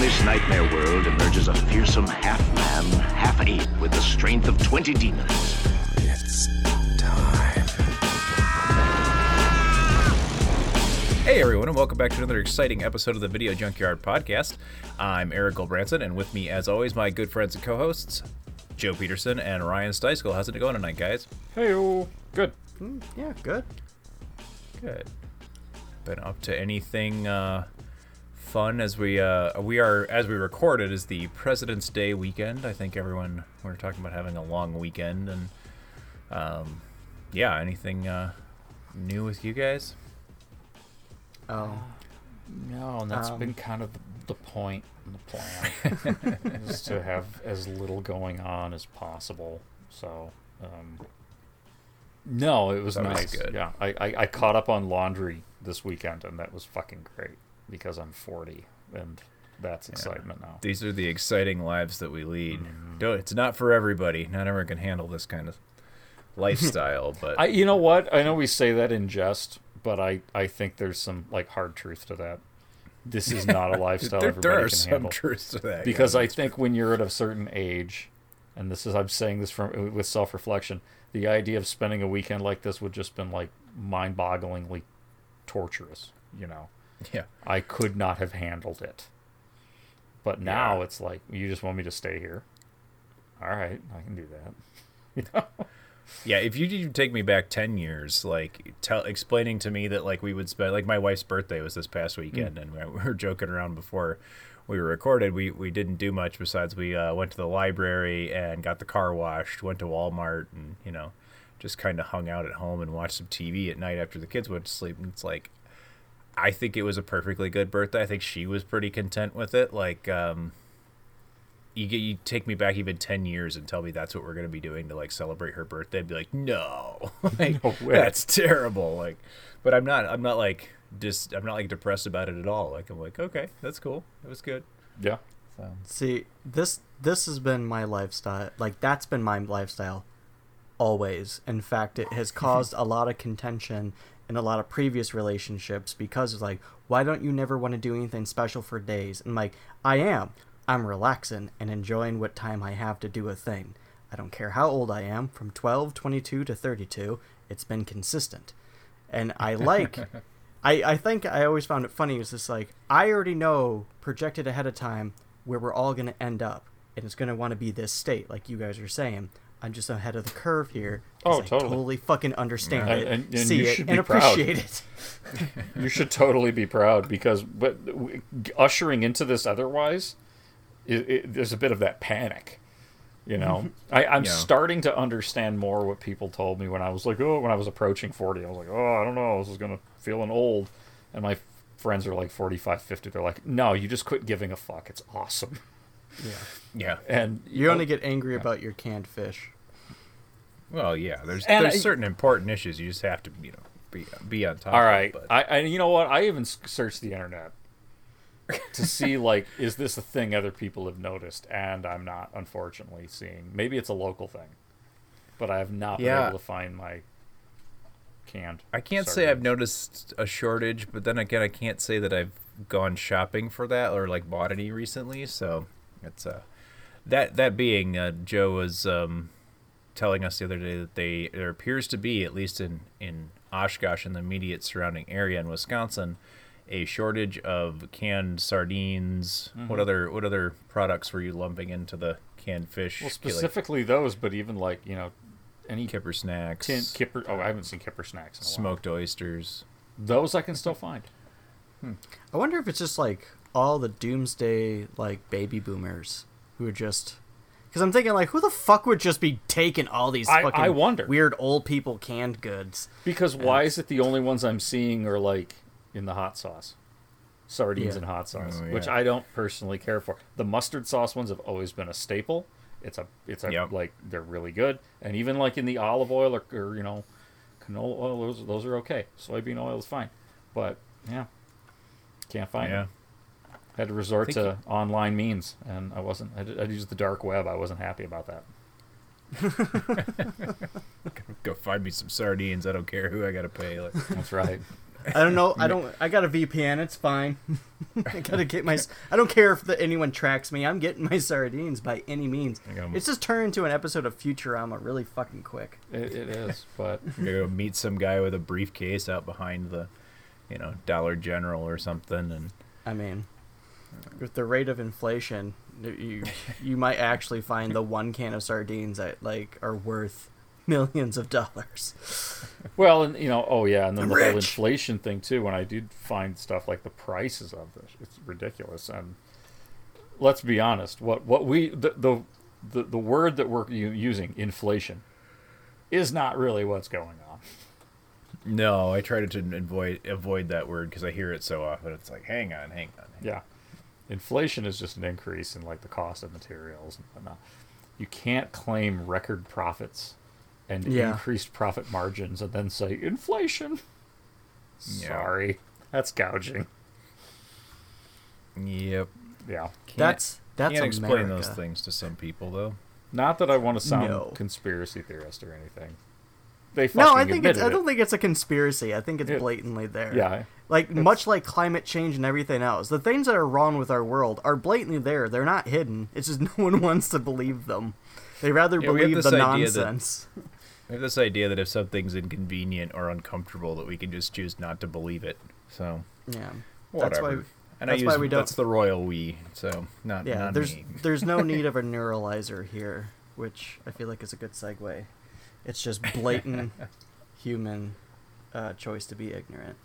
From this nightmare world emerges a fearsome half man, half ape with the strength of 20 demons. It's time. Hey everyone, and welcome back to another exciting episode of the Video Junkyard Podcast. I'm Eric Gulbranson, and with me, as always, my good friends and co-hosts, Joe Peterson and Ryan Steiskell. How's it going tonight, guys? Hey, good. Yeah, good. Good. Been up to anything uh, fun as we uh, we are as we record it is the President's Day weekend. I think everyone we're talking about having a long weekend, and um, yeah, anything uh, new with you guys? Oh, No, and that's Um, been kind of the, the point and the plan is to have as little going on as possible. So, um, no, it was That was nice. good. Yeah, I, I, I caught up on laundry this weekend, and that was fucking great because I'm 40, and that's excitement now. These are the exciting lives that we lead. Mm-hmm. It's not for everybody. Not everyone can handle this kind of lifestyle, but I, you know what? I know we say that in jest, but I, I think there's some like hard truth to that. This is not a lifestyle there, everybody there are can some handle. truths to that. because yeah. I think when you're at a certain age, and this is I'm saying this from with self reflection, the idea of spending a weekend like this would just been like mind bogglingly torturous. You know, yeah, I could not have handled it. But now Yeah. it's like you just want me to stay here. All right, I can do that. You know? yeah. If you did take me back ten years, like tell explaining to me that like we would spend like my wife's birthday was this past weekend, and we were joking around before we were recorded. We we didn't do much besides we uh, went to the library and got the car washed, went to Walmart, and you know just kind of hung out at home and watched some TV at night after the kids went to sleep. And it's like I think it was a perfectly good birthday. I think she was pretty content with it. Like, um, you get you take me back even ten years and tell me that's what we're gonna be doing to like celebrate her birthday. I'd be like, no, like No that's terrible. Like, but I'm not. I'm not like just. I'm not like depressed about it at all. Like, I'm like, okay, that's cool. It was good. Yeah. So see, this this has been my lifestyle. Like that's been my lifestyle always. In fact, it has caused a lot of contention in a lot of previous relationships because it's like, why don't you never want to do anything special for days? And like, I am. I'm relaxing and enjoying what time I have to do a thing. I don't care how old I am, from 12, 22 to 32, it's been consistent. And I like I, I think I always found it funny is just like I already know projected ahead of time where we're all gonna end up, and it's gonna want to be this state, like you guys are saying. I'm just ahead of the curve here. Oh, I totally. totally fucking understand Yeah. it, And- and see you it, should and proud. appreciate it. You should totally be proud because, but ushering into this otherwise, it, it, there's a bit of that panic. You know, mm-hmm. I, I'm Yeah. starting to understand more what people told me when I was like, oh, when I was approaching 40, I was like, oh, I don't know, this is gonna feeling old, and my friends are like 45, 50. They're like, no, you just quit giving a fuck. It's awesome. Yeah. Yeah. And You only get angry about your canned fish. Well, yeah. There's And there's I- certain important issues you just have to you know be be on top. All of, right. but- I, I you know what? I even s- searched the internet to see like is this a thing other people have noticed and I'm not unfortunately seeing. Maybe it's a local thing. But I have not been Yeah. able to find my canned. I can't say I've noticed a shortage, but then again, I can't say that I've gone shopping for that or like bought any recently. So it's uh that that being uh, Joe was um, telling us the other day that they there appears to be at least in in Oshkosh and the immediate surrounding area in Wisconsin a shortage of canned sardines. Mm-hmm. What other what other products were you lumping into the canned fish? Well, Like specifically those, but even like, you know, any kipper snacks, tin kipper oh, I haven't seen kipper snacks in a while. smoked oysters. Those I can still find. I wonder if it's just like all the doomsday like baby boomers who are just because I'm thinking like who the fuck would just be taking all these I- fucking I wonder. weird old people canned goods. Because why is it the only ones I'm seeing are like in the hot sauce? sardines Yeah. and hot sauce, Oh, which. I don't personally care for. The mustard sauce ones have always been a staple. It's a it's a Yep. like they're really good, and even like in the olive oil or, or you know canola oil, those those are okay. Soybean oil is fine, but yeah, can't find Yeah. them. Had to resort Think to online means, and I wasn't. I would I used the dark web. I wasn't happy about that. Go find me some sardines. I don't care who I gotta pay. Like, That's right. I don't know. I don't. I got a VPN. It's fine. I gotta get my. I don't care if the, anyone tracks me. I'm getting my sardines by any means. I. It's just turned into an episode of Futurama really fucking quick. It, it is, but I'm gonna go meet some guy with a briefcase out behind the, you know, Dollar General or something, and I mean, with the rate of inflation, you you might actually find the one can of sardines that like are worth millions of dollars. Well, and you know, oh yeah, and then I'm the whole inflation thing too. When I did find stuff like the prices of this, it's ridiculous. And let's be honest, what what we the the the, the word that we're using, inflation, is not really what's going on. no, I try to avoid avoid that word because I hear it so often. It's like, hang on, hang on. Yeah, inflation is just an increase in like the cost of materials and whatnot. You can't claim record profits and Yeah. increased profit margins and then say inflation. Yeah. Sorry, that's gouging. Yep. Yeah. Can't, That's that's can't explain America. those things to some people though. Not that I want to sound No. conspiracy theorist or anything. They fucking No, I think it's. admitted I don't think it's a conspiracy. I think it's It- blatantly there. Yeah. Like much like climate change and everything else, the things that are wrong with our world are blatantly there. They're not hidden. It's just no one wants to believe them. They rather Yeah, believe the idea that- nonsense. I have this idea that if something's inconvenient or uncomfortable, that we can just choose not to believe it. So Yeah. whatever. That's why. and that's I use why we don't- that's the royal we. So not Yeah. not There's me. there's no need of a neuralizer here, which I feel like is a good segue. It's just blatant human uh, choice to be ignorant.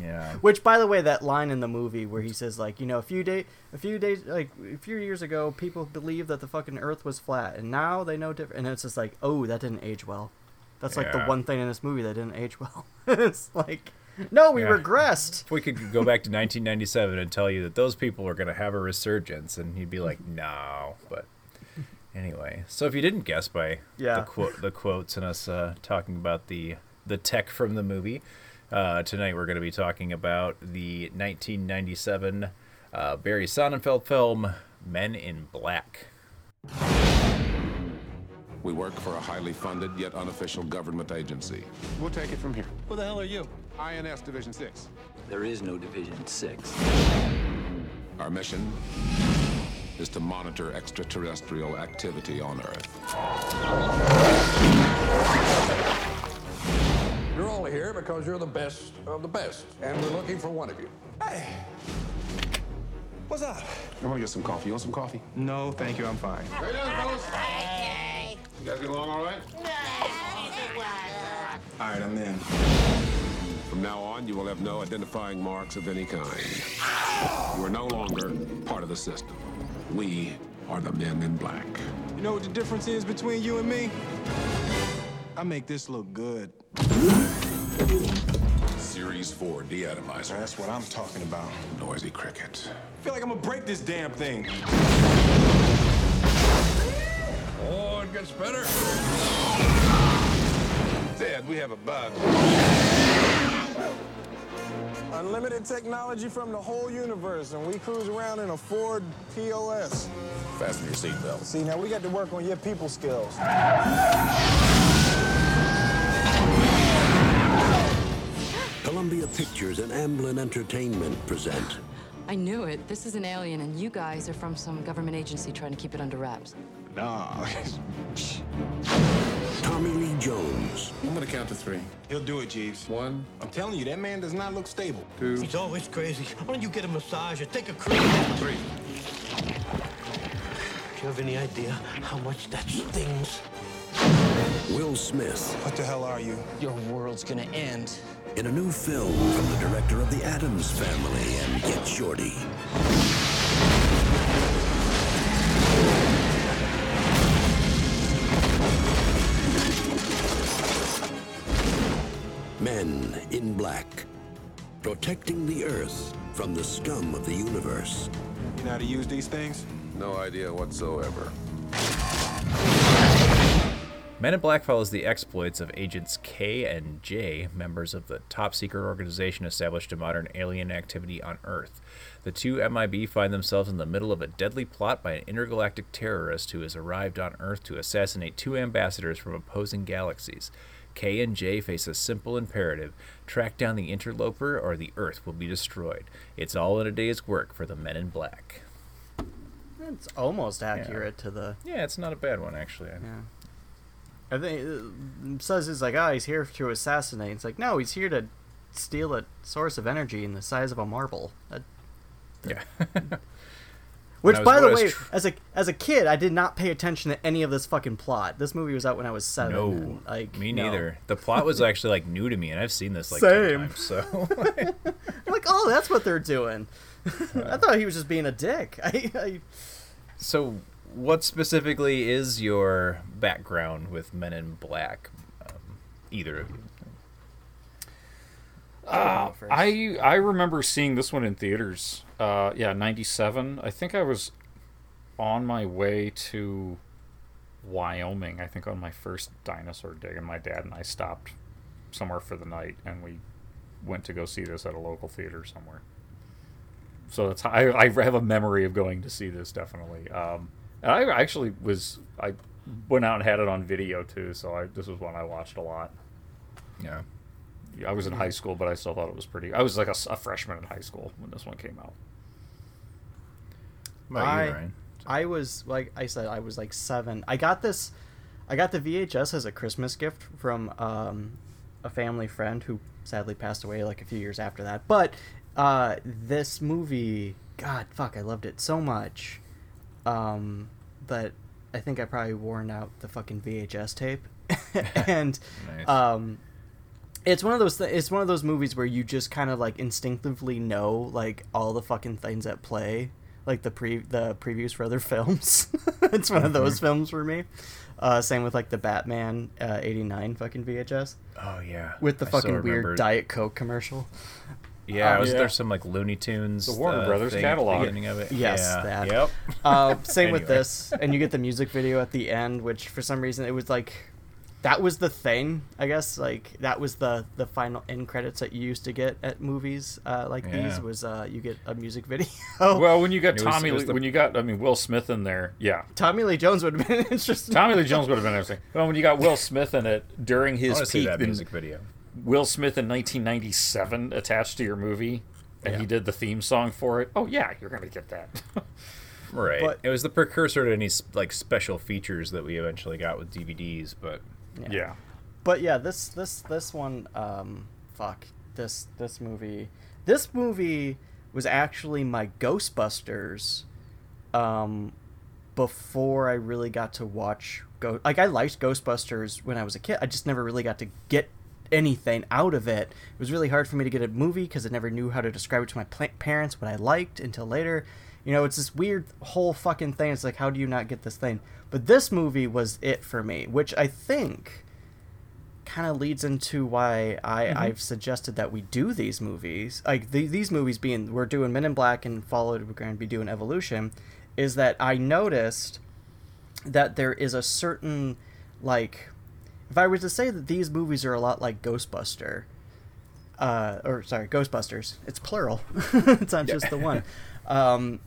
Yeah. Which, by the way, that line in the movie where he says, like, you know, a few day, a few days, like a few years ago, people believed that the fucking Earth was flat, and now they know different. And it's just like, oh, that didn't age well. That's like the one thing in this movie that didn't age well. it's like, no, we Yeah. regressed. If we could go back to 1997 and tell you that those people are going to have a resurgence, and you'd be like, no. But anyway, so if you didn't guess by Yeah. the quote, the quotes, and us uh, talking about the the tech from the movie, uh, tonight we're going to be talking about the 1997 uh, Barry Sonnenfeld film Men in Black. We work for a highly funded yet unofficial government agency. We'll take it from here. Who the hell are you? INS Division 6. There is no Division 6. Our mission is to monitor extraterrestrial activity on Earth. You're only here because you're the best of the best, and we're looking for one of you. Hey. What's up? I want to get some coffee. You want some coffee? No, thank you. I'm fine. Hey there, fellas. You guys get along all right? All right, I'm in. From now on, you will have no identifying marks of any kind. You are no longer part of the system. We are the men in black. You know what the difference is between you and me? I make this look good. Series 4 deatomizer. That's what I'm talking about. Noisy cricket. I feel like I'm gonna break this damn thing. Oh, it gets better. Dad, we have a bug. Unlimited technology from the whole universe, and we cruise around in a Ford POS. Fasten your seatbelt. See, now we got to work on your people skills. Columbia Pictures and Amblin Entertainment present I knew it. This is an alien, and you guys are from some government agency trying to keep it under wraps. Nah. Tommy Lee Jones, I'm gonna count to three. He'll do it, Jeebs. One, I'm telling you, that man does not look stable. two, He's always crazy. Why don't you get a massage or take a cruise? three. Do you have any idea how much that stings? Will Smith, What the hell are you? Your world's gonna end. In a new film from the director of The Addams Family and Get Shorty. Men in Black. protecting the Earth from the scum of the universe. You know how to use these things? No idea whatsoever. Men in Black follows the exploits of Agents K and J, members of the top secret organization established to modern alien activity on Earth. The two MIB find themselves in the middle of a deadly plot by an intergalactic terrorist who has arrived on Earth to assassinate two ambassadors from opposing galaxies. K and J face a simple imperative track down the interloper or the Earth will be destroyed. It's all in a day's work for the Men in Black. It's almost accurate to the. Yeah, it's not a bad one, actually. Yeah. I think uh, says it's like, oh, he's here to assassinate. It's like, no, he's here to steal a source of energy in the size of a marble. That, Yeah. which, was- by the when I was way, tr- as a as a kid, I did not pay attention to any of this fucking plot. This movie was out when I was seven. No, and, like me no. neither. The plot was actually like new to me, and I've seen this like Same. times. So I'm like, oh, that's what they're doing. I thought he was just being a dick. I, I So, what specifically is your background with Men in Black? Um, either of you. Uh, I I remember seeing this one in theaters. Uh, yeah, '97. I think I was on my way to Wyoming. I think on my first dinosaur dig, and my dad and I stopped somewhere for the night, and we went to go see this at a local theater somewhere. So that's how, I I have a memory of going to see this definitely. Um, and I actually was I went out and had it on video too. So I this was one I watched a lot. Yeah. I was in high school, but I still thought it was pretty. I was like a freshman in high school when this one came out. What I, you, I was like I said, I was like seven. I got this, I got the VHS as a Christmas gift from um, a family friend who sadly passed away like a few years after that. But uh, this movie, God, fuck, I loved it so much. Um, but I think I probably worn out the fucking VHS tape, and Nice. um, it's one of those th- it's one of those movies where you just kind of like instinctively know like all the fucking things at play like the pre the previews for other films. It's one of those films for me. Uh same with like the batman uh 89 fucking vhs Oh yeah. with the I fucking weird diet coke commercial Yeah, Uh, was yeah. there some like Looney Tunes? The Warner uh, Brothers thing at the catalog. beginning of it? Yes, Yeah. that. Yep. Uh, same with this, and you get the music video at the end, which for some reason it was like, that was the thing. I guess like that was the the final end credits that you used to get at movies uh, like Yeah. these was uh, you get a music video. Well, when you got Tommy, was Lee, the- when you got, I mean, Will Smith in there, yeah. Tommy Lee Jones would have been interesting. Tommy Lee Jones would have been interesting. Well, when you got Will Smith in it during his want to see peak, that in- music video. Will Smith in 1997 attached to your movie, and Yeah. he did the theme song for it. Oh yeah, you're gonna get that. Right. But- it was the precursor to any like special features that we eventually got with DVDs, but yeah. But yeah, this this this one, um, fuck this this movie. This movie was actually my Ghostbusters, um, before I really got to watch go. Like I liked Ghostbusters when I was a kid. I just never really got to get anything out of it. It was really hard for me to get a movie because I never knew how to describe it to my parents what I liked until later. You know, it's this weird whole fucking thing. It's like, how do you not get this thing? But this movie was it for me, which I think kind of leads into why I, mm-hmm. I've suggested that we do these movies. Like the, these movies being we're doing Men in Black and followed we're going to be doing Evolution, is that I noticed that there is a certain like if I were to say that these movies are a lot like Ghostbuster, uh, or sorry, Ghostbusters, it's plural. it's not just the one. Um,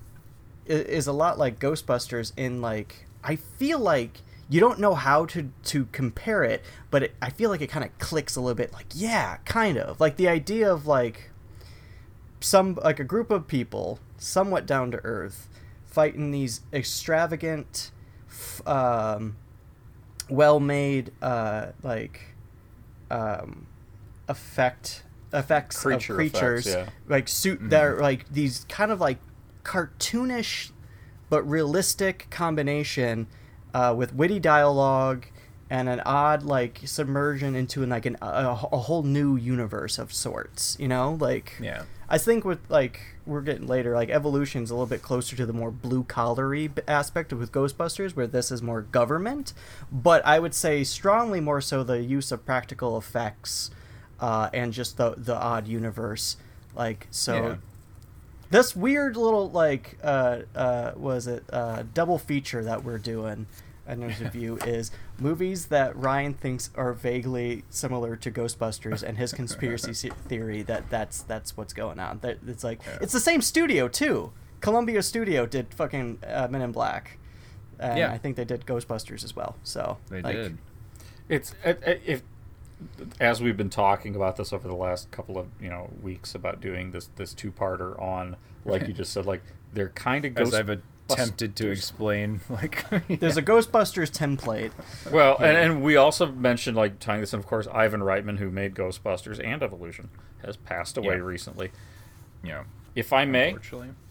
is a lot like Ghostbusters in like I feel like you don't know how to to compare it, but it, I feel like it kind of clicks a little bit. Like yeah, kind of like the idea of like some like a group of people somewhat down to earth fighting these extravagant f- um, well-made uh, like um, effect effects Creature of effects, creatures yeah. like suit that are like these kind of like cartoonish but realistic combination uh, with witty dialogue and an odd like submersion into like an, a, a whole new universe of sorts you know like yeah. I think with like we're getting later, like evolution's a little bit closer to the more blue collary aspect of with Ghostbusters, where this is more government. But I would say strongly more so the use of practical effects uh, and just the the odd universe Like so, Yeah. this weird little like uh uh was it uh double feature that we're doing in this review is movies that Ryan thinks are vaguely similar to Ghostbusters and his conspiracy theory that that's that's what's going on. That it's like it's the same studio too. Columbia Studio did fucking uh, Men in Black. And Yeah. I think they did Ghostbusters as well. So They like, did. It's it, it, if as we've been talking about this over the last couple of you know weeks about doing this this two parter on like you just said like they're kind of As. I've attempted to explain, like There's a Ghostbusters template. Well, and, and we also mentioned like tying this in. Of course, Ivan Reitman, who made Ghostbusters and Evolution, has passed away Yeah. recently. yeah, If I may,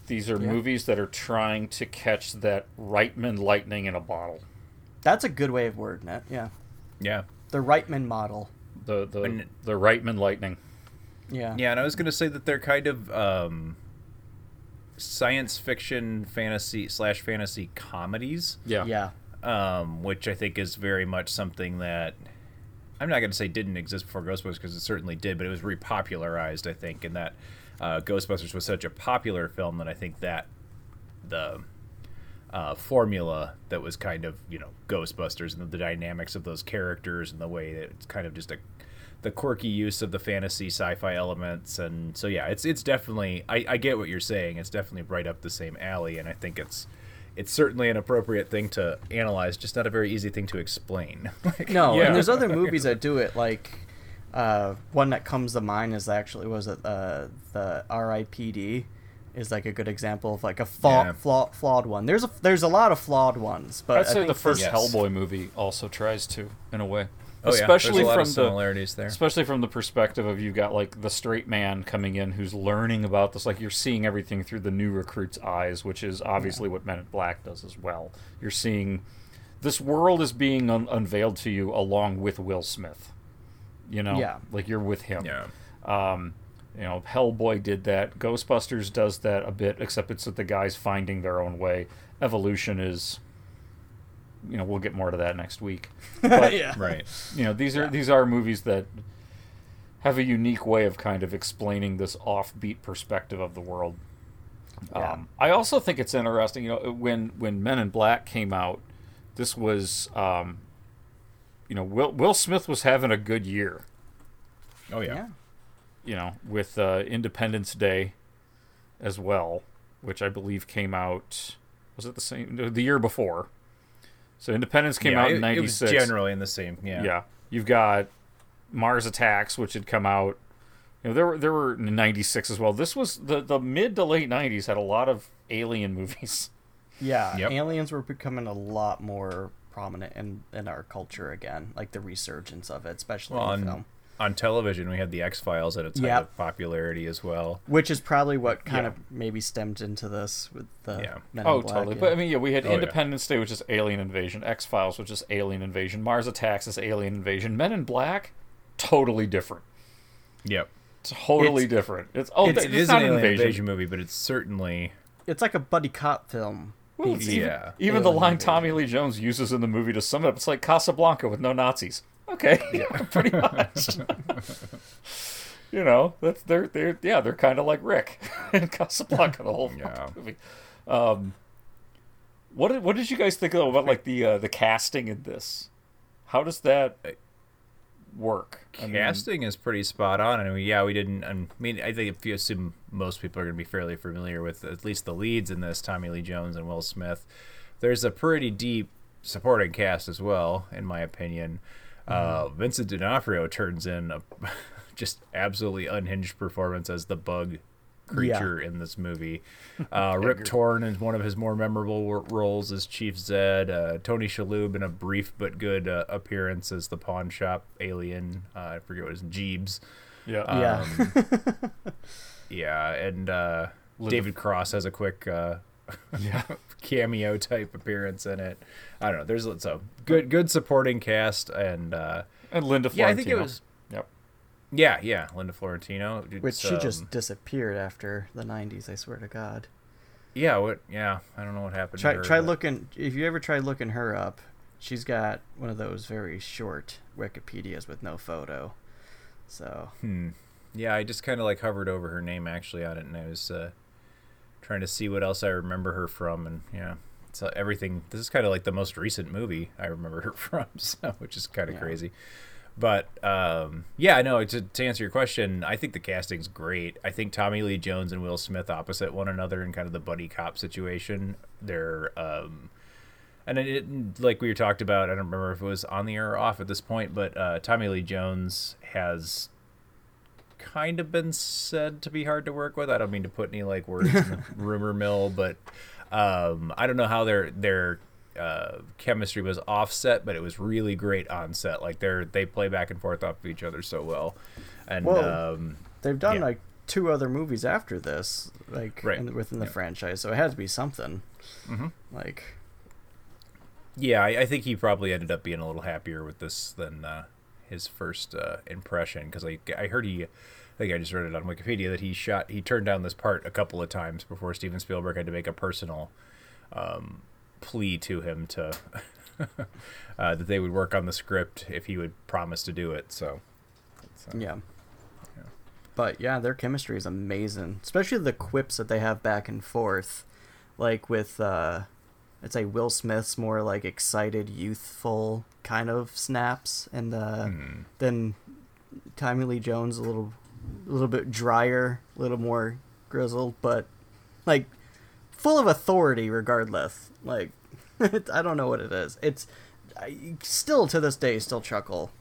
these are Yeah. movies that are trying to catch that Reitman lightning in a bottle. That's a good way of wording it. Yeah, Yeah, the Reitman model. The the And- the Reitman lightning. Yeah. yeah, and I was gonna say that they're kind of um, science fiction, fantasy slash fantasy comedies. Yeah. Yeah. um, which I think is very much something that I'm not going to say didn't exist before Ghostbusters because it certainly did, but it was repopularized, I think, and that uh, Ghostbusters was such a popular film that I think that the uh, formula that was kind of you know Ghostbusters and the dynamics of those characters and the way that it's kind of just a the quirky use of the fantasy sci-fi elements and so yeah it's it's definitely I, I get what you're saying it's definitely right up the same alley and I think it's it's certainly an appropriate thing to analyze just not a very easy thing to explain Like, No, yeah. and there's other movies that do it. Like uh, one that comes to mind is actually was it uh, the R.I.P.D. is like a good example of like a fa- Yeah. flaw- flawed one. There's a there's a lot of flawed ones, but I'd I say think the first Yes. Hellboy movie also tries to, in a way. Oh, especially lot from of the similarities there. especially from the perspective of you've got like the straight man coming in who's learning about this. Like you're seeing everything through the new recruit's eyes, which is obviously what Men in Black does as well. You're seeing this world is being un- unveiled to you along with Will Smith. You know, Yeah. like you're with him. yeah Um, you know, Hellboy did that. Ghostbusters does that a bit, except it's that the guys finding their own way. Evolution is, you know, we'll get more to that next week. But yeah. right you know, these are these are movies that have a unique way of kind of explaining this offbeat perspective of the world. Yeah. Um, I also think it's interesting, you know, when when Men in Black came out, this was, um, you know, Will Will Smith was having a good year oh yeah, Yeah. you know, with uh, Independence Day as well, which I believe came out was it the same the year before. So Independence came Yeah, out it, in it was '96. generally in the same yeah yeah. You've got Mars Attacks, which had come out. You know, there were there were in '96 as well. This was the the mid to late '90s had a lot of alien movies. Yeah, Yep. aliens were becoming a lot more prominent in in our culture again, like the resurgence of it, especially Well, in on, film. On television we had the X Files at a time Yep. of popularity as well Which is probably what kind Yeah. of maybe stemmed into this with the Yeah. Men in Oh, Black, totally. yeah. But I mean, yeah, we had Oh, yeah. Independence Day, which is Alien Invasion. X Files, which is Alien Invasion. Mars Attacks is Alien Invasion. Men in Black, totally different. yep Totally It's- different. It's oh, it's, it's, it is not an an alien invasion. invasion movie but it's certainly it's like a buddy cop film. Well, it's even, Yeah. even the line invasion. Tommy Lee Jones uses in the movie to sum it up, it's like Casablanca with no Nazis. Okay, pretty much. you know, that's they're they're yeah, they're kind of like Rick in Casablanca the whole Yeah. movie. Um, what did what did you guys think though about like the uh, the casting in this? How does that work? I mean, casting is pretty spot on. I mean, yeah, we didn't. I mean, I think if you assume most people are going to be fairly familiar with at least the leads in this, Tommy Lee Jones and Will Smith. There's a pretty deep supporting cast as well, in my opinion. Uh, Vincent D'Onofrio turns in a just absolutely unhinged performance as the bug creature in this movie. Uh, Rip Torn is one of his more memorable wor- roles as Chief Zed. Uh, Tony Shalhoub in a brief but good uh, appearance as the pawn shop alien. Uh, I forget what his Jeebs. yeah, Yeah. Yeah, and uh, David Cross has a quick uh, cameo type appearance in it. I don't know. There's so good, good supporting cast, and uh, and Linda yeah, I think it was. Yep. Yeah, yeah, Linda Fiorentino, It's, Which she just um, disappeared after the '90s. I swear to God. yeah, what? Yeah, I don't know what happened. Try to her, try but- looking. If you ever try looking her up, she's got one of those very short Wikipedias with no photo. So Hmm. yeah, I just kind of like hovered over her name actually on it, and I was uh, trying to see what else I remember her from, and yeah, so everything. This is kind of like the most recent movie I remember her from, so which is kind of Yeah. crazy. But um, yeah, no. To, to answer your question, I think the casting's great. I think Tommy Lee Jones and Will Smith opposite one another in kind of the buddy cop situation. They're um, and it- like we talked about, I don't remember if it was on the air or off at this point, but uh, Tommy Lee Jones has kind of been said to be hard to work with. I don't mean to put any like words in the rumor mill, but um, I don't know how their their uh, chemistry was offset, but it was really great on set. Like they're they play back and forth off of each other so well, and Well, um, They've done yeah. like two other movies after this, like Right. in, within the Yeah. franchise, so it had to be something. Mhm. Like, Yeah, I, I think he probably ended up being a little happier with this than uh, his first uh, impression because I, I heard he, I think I just read it on Wikipedia that he shot he turned down this part a couple of times before Steven Spielberg had to make a personal um, plea to him to uh, that they would work on the script if he would promise to do it. So, so yeah. But yeah, their chemistry is amazing, especially the quips that they have back and forth, like with uh, I'd say Will Smith's more like excited, youthful kind of snaps, and uh, Hmm. then Tommy Lee Jones a little, a little bit drier, a little more grizzled, but like full of authority regardless. Like I don't know what it is. It's I still to this day still chuckle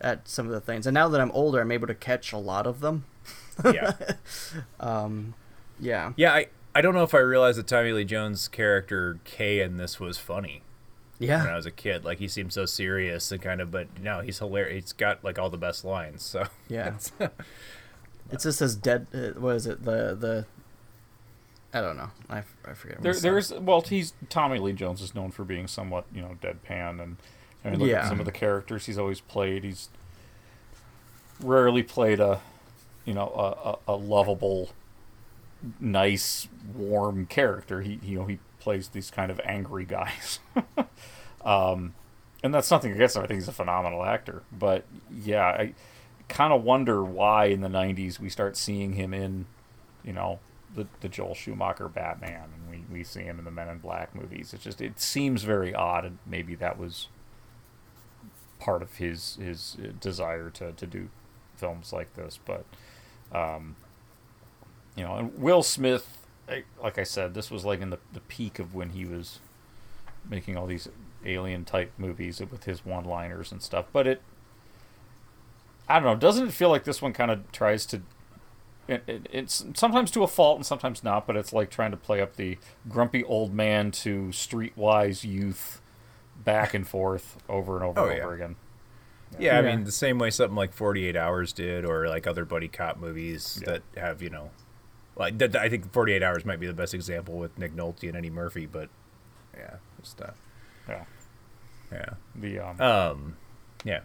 at some of the things. And now that I'm older, I'm able to catch a lot of them. Yeah. um yeah. yeah, I I don't know if I realized that Tommy Lee Jones' character Kay in this was funny. Yeah. when I was a kid. Like he seemed so serious and kind of, but no, he's hilarious. He's got like all the best lines. So Yeah. it's- It's just as dead uh, what is it? The the I don't know. I, I forget. There, there's well, he's Tommy Lee Jones is known for being somewhat you know deadpan, and I mean, look Yeah. at some of the characters he's always played. He's rarely played a you know a, a, a lovable, nice, warm character. He you know he plays these kind of angry guys. um, and that's nothing against him. I think he's a phenomenal actor. But yeah, I kind of wonder why in the '90s we start seeing him in, you know, the the Joel Schumacher Batman, and we, we see him in the Men in Black movies. It's just it seems very odd, and maybe that was part of his his uh, desire to to do films like this. But um, you know, and Will Smith, eh, like I said, this was like in the the peak of when he was making all these alien type movies with his one liners and stuff. But it, I don't know, doesn't it feel like this one kind of tries to it, it, it's sometimes to a fault and sometimes not, but it's like trying to play up the grumpy old man to streetwise youth back and forth over and over Oh, and yeah. over again. yeah, I mean the same way something like Forty Eight Hours did, or like other buddy cop movies that have you know, like that, I think Forty Eight Hours might be the best example with Nick Nolte and Eddie Murphy, but yeah, just uh, Yeah. yeah, The um, um, yeah,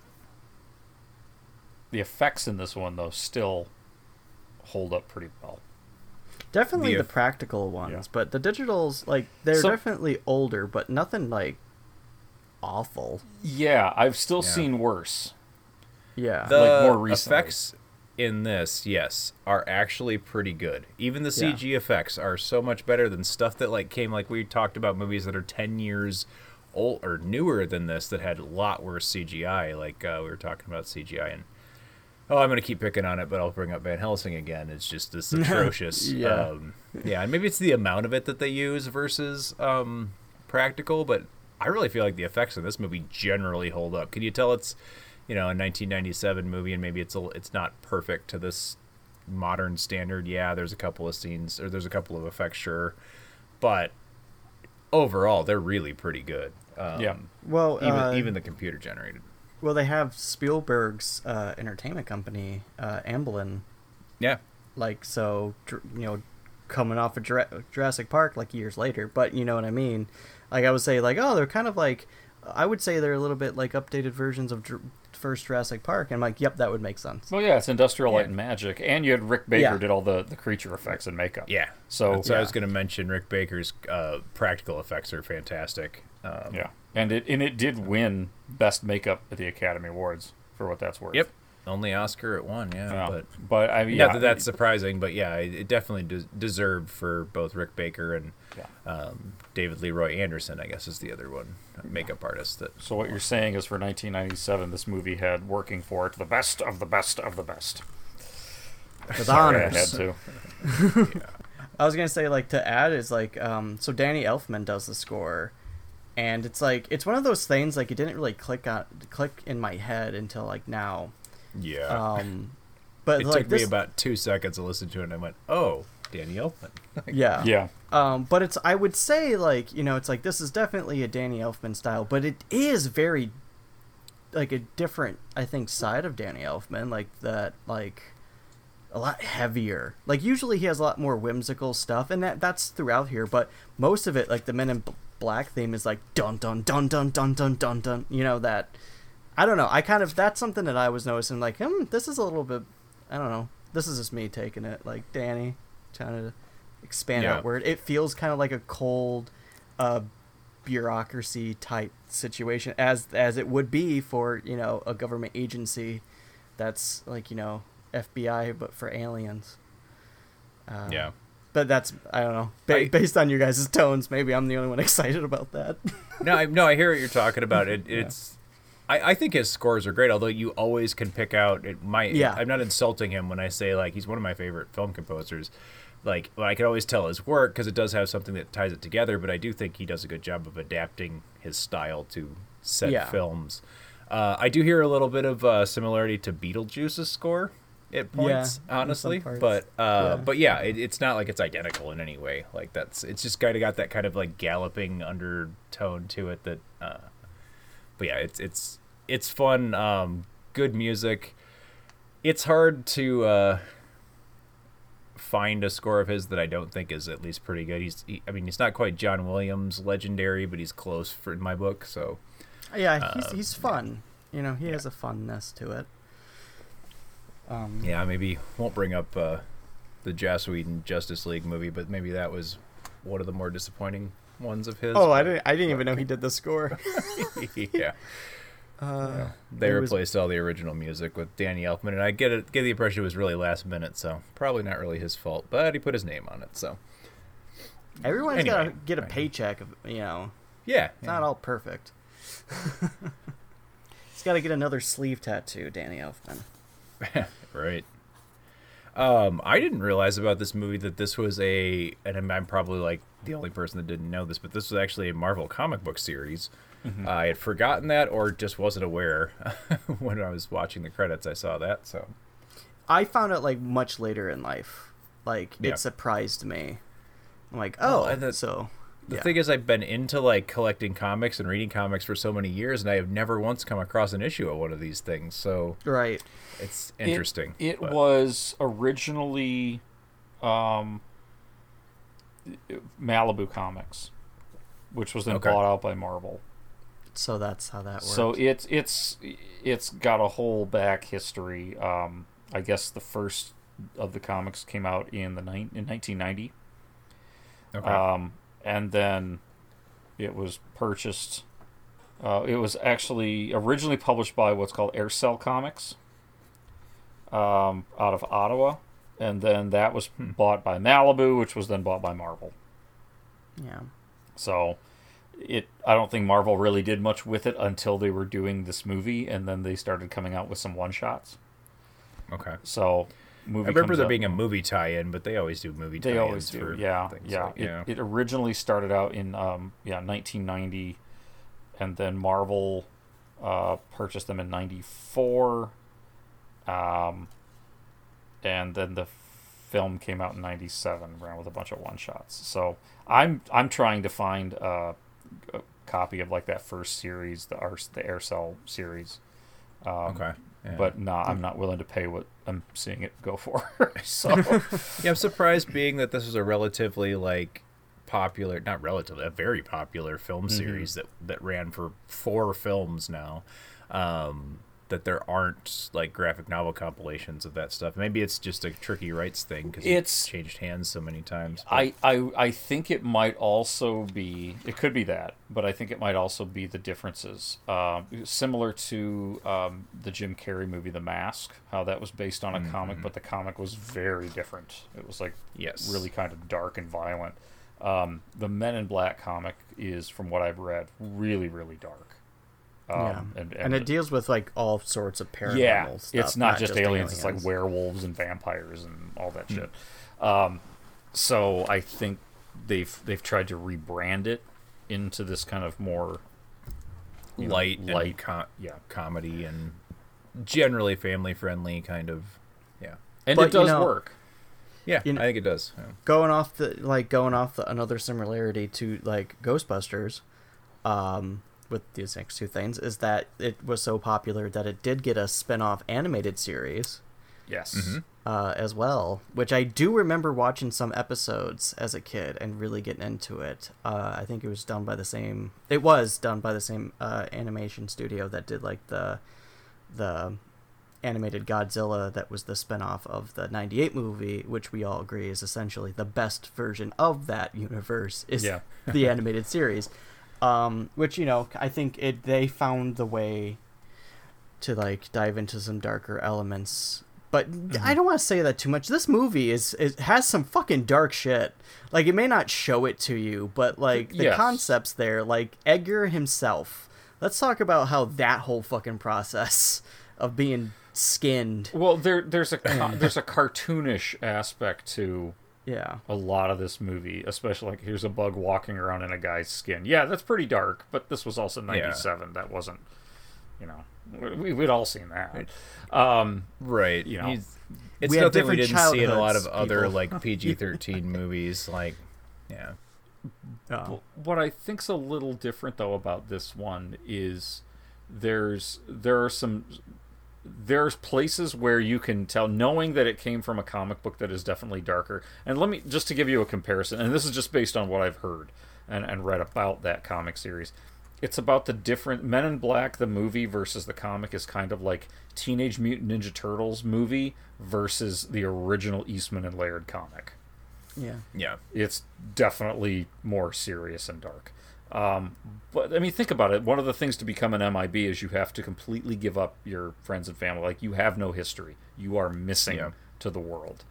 the effects in this one though still hold up pretty well. Definitely The the, practical ones, Yeah. but the digitals like they're So- definitely older, but nothing like awful. Yeah, I've still Yeah. seen worse. Yeah. the Like, more recently. effects in this, yes, are actually pretty good. Even the Yeah. CG effects are so much better than stuff that like came like we talked about movies that are ten years old or newer than this that had a lot worse CGI. Like uh, we were talking about CGI and oh, I'm gonna keep picking on it, but I'll bring up Van Helsing again. It's just this atrocious. Yeah. um, yeah, and maybe it's the amount of it that they use versus um, practical, but I really feel like the effects in this movie generally hold up. Can you tell it's you know a 1997 movie and maybe it's a, it's not perfect to this modern standard? Yeah, there's a couple of scenes or there's a couple of effects, sure, but overall they're really pretty good. Um, Yeah. well, even uh, even the computer generated. well, they have Spielberg's uh, entertainment company, uh, Amblin, Yeah, like so dr- you know coming off of Jura- Jurassic Park like years later but you know what I mean like I would say like oh they're kind of like I would say they're a little bit like updated versions of Dr- first Jurassic Park and I'm like yep that would make sense Well, yeah, it's Industrial Light Yeah. and Magic, and you had Rick Baker Yeah. did all the, the creature effects and makeup. yeah. So so I was going to mention Rick Baker's uh, practical effects are fantastic. Um, yeah, and it and it did win best makeup at the Academy Awards for what that's worth. Yep. Only Oscar it won, yeah. Yeah. But But, I mean, not yeah, that that's surprising, but yeah, it, it definitely des- deserved for both Rick Baker and Yeah. um, David Leroy Anderson. I guess is the other one, makeup artist. That So what you're saying is for 1997, this movie had working for it the best of the best of the best. With Sorry, I honors. had to. I was gonna say like to add is like um so Danny Elfman does the score, and it's like it's one of those things like it didn't really click on click in my head until like now. Yeah. Um, but it like took this, me about two seconds to listen to it, and I went, "Oh, Danny Elfman." yeah Yeah. Um, but it's I would say like you know it's like this is definitely a Danny Elfman style, but it is very like a different I think side of Danny Elfman like that like a lot heavier. Like usually he has a lot more whimsical stuff, and that that's throughout here. But most of it, like the Men in Black theme, is like dun dun dun dun dun dun dun dun. You know that. I don't know. I kind of that's something that I was noticing. Like, hmm, this is a little bit. I don't know. This is just me taking it. Like Danny trying to expand Yeah. outward. It feels kind of like a cold, uh, bureaucracy type situation, as as it would be for you know a government agency that's like you know FBI but for aliens. Uh, Yeah. But that's I don't know. Ba- I- based on your guys' tones, maybe I'm the only one excited about that. no, I, no, I hear what you're talking about. It, it's, I, I think his scores are great. Although you always can pick out. It might. Yeah. I'm not insulting him when I say like he's one of my favorite film composers. Like, well, I can always tell his work because it does have something that ties it together. But I do think he does a good job of adapting his style to set Yeah. films. Uh, I do hear a little bit of uh, similarity to Beetlejuice's score at points, in some honestly. But uh, Yeah. but yeah, it, it's not like it's identical in any way. Like that's it's just kind of got that kind of like galloping undertone to it. That, uh, but yeah, it's it's it's fun. Um, good music. It's hard to uh, find a score of his that I don't think is at least pretty good. He's he, I mean he's not quite John Williams legendary, but he's close for in my book. So yeah, he's Um, he's fun. You know, he has a funness to it. Um, yeah, maybe won't bring up uh, the Joss Whedon Justice League movie, but maybe that was one of the more disappointing ones of his. Oh, I didn't. I didn't even know he did the score. yeah. Uh, They it was- replaced all the original music with Danny Elfman, and I get it. Get the impression it was really last minute, so probably not really his fault. But he put his name on it, so Everyone's Anyway, gotta get a paycheck. Of, you know, yeah, it's not all perfect. He's got to get another sleeve tattoo, Danny Elfman. right. Um, I didn't realize about this movie that this was a, and I'm probably like the only person that didn't know this, but this was actually a Marvel comic book series. Mhm. I had forgotten that, or just wasn't aware when I was watching the credits. I saw that, so I found out like much later in life. Like Yeah. it surprised me. I'm like, Well, oh, and the- so The yeah. thing is, I've been into like collecting comics and reading comics for so many years, and I have never once come across an issue of one of these things. So right, it's interesting. It, but- was originally um, Malibu Comics, which was then Okay. bought out by Marvel. So that's how that works. So it's it's it's got a whole back history. Um, I guess the first of the comics came out in the nine in 1990. Okay. Um, and then it was purchased. Uh, it was actually originally published by what's called Aircel Comics, um, out of Ottawa, and then that was bought by Malibu, which was then bought by Marvel. yeah, So it I don't think Marvel really did much with it until they were doing this movie and then they started coming out with some one shots. okay. So movie I remember there out- being a movie tie-in, but they always do movie they tie-ins always do. for Yeah. things Yeah. like- It, yeah. it originally started out in um yeah, 1990 and then Marvel uh purchased them in 94 um and then the film came out in 97 around with a bunch of one shots. So I'm I'm trying to find uh, a copy of like that first series, the Ars, the Aircel series. Um, Okay, yeah. But no, I'm not willing to pay what I'm seeing it go for. so yeah, I'm surprised being that this is a relatively like popular, not relatively, a very popular film Mhm. series that that ran for four films now. Um, that there aren't like graphic novel compilations of that stuff. Maybe it's just a tricky rights thing because It's- it's changed hands so many times. but- I, I I think it might also be it could be that, but I think it might also be the differences. Um, similar to um, the Jim Carrey movie The Mask, how that was based on a comic, but the comic was very different. It was like Yes. really kind of dark and violent. Um, the Men in Black comic is, from what I've read, really really dark. Um, yeah. and, and, it deals with like all sorts of paranormal yeah, stuff. it's not, just, aliens, It's like werewolves and vampires and all that shit. Um, so I think they've they've tried to rebrand it into this kind of more you know, light, light. com- yeah. comedy, and generally family friendly kind of. Yeah, and But, it does you know, work. yeah, You know- I think it does. yeah. going off the like going off the another similarity to like Ghostbusters, um, with these next two things is that it was so popular that it did get a spin-off animated series Yes. uh, as well, which I do remember watching some episodes as a kid and really getting into it. Uh, I think it was done by the same. It was done by the same uh, animation studio that did like the the animated Godzilla that was the spin-off of the 98 movie which we all agree is essentially the best version of that universe is Yeah. the animated series um, which you know I think it they found the way to like dive into some darker elements but I don't want to say that too much. This movie is it has some fucking dark shit. Like it may not show it to you, but like the Yes. concepts there, like Edgar himself. Let's talk about how that whole fucking process of being skinned. Well, there there's a there's a cartoonish aspect to Yeah. a lot of this movie, especially like here's a bug walking around in a guy's skin. Yeah, that's pretty dark, but this was also 97. That wasn't, you know, we, we'd all seen that. Um, Right. You know. He's- it's We had nothing we didn't see in a lot of childhoods, other like PG thirteen movies. Like, yeah, what I think's a little different though about this one is there's there are some there's places where you can tell knowing that it came from a comic book that is definitely darker and let me just to give you a comparison and this is just based on what i've heard and, and read about that comic series it's about the different men in black the movie versus the comic is kind of like teenage mutant ninja turtles movie versus the original eastman and laird comic Yeah. yeah. it's definitely more serious and dark. Um, but I mean, think about it. One of the things to become an MIB is you have to completely give up your friends and family. Like you have no history. You are missing Yeah. to the world.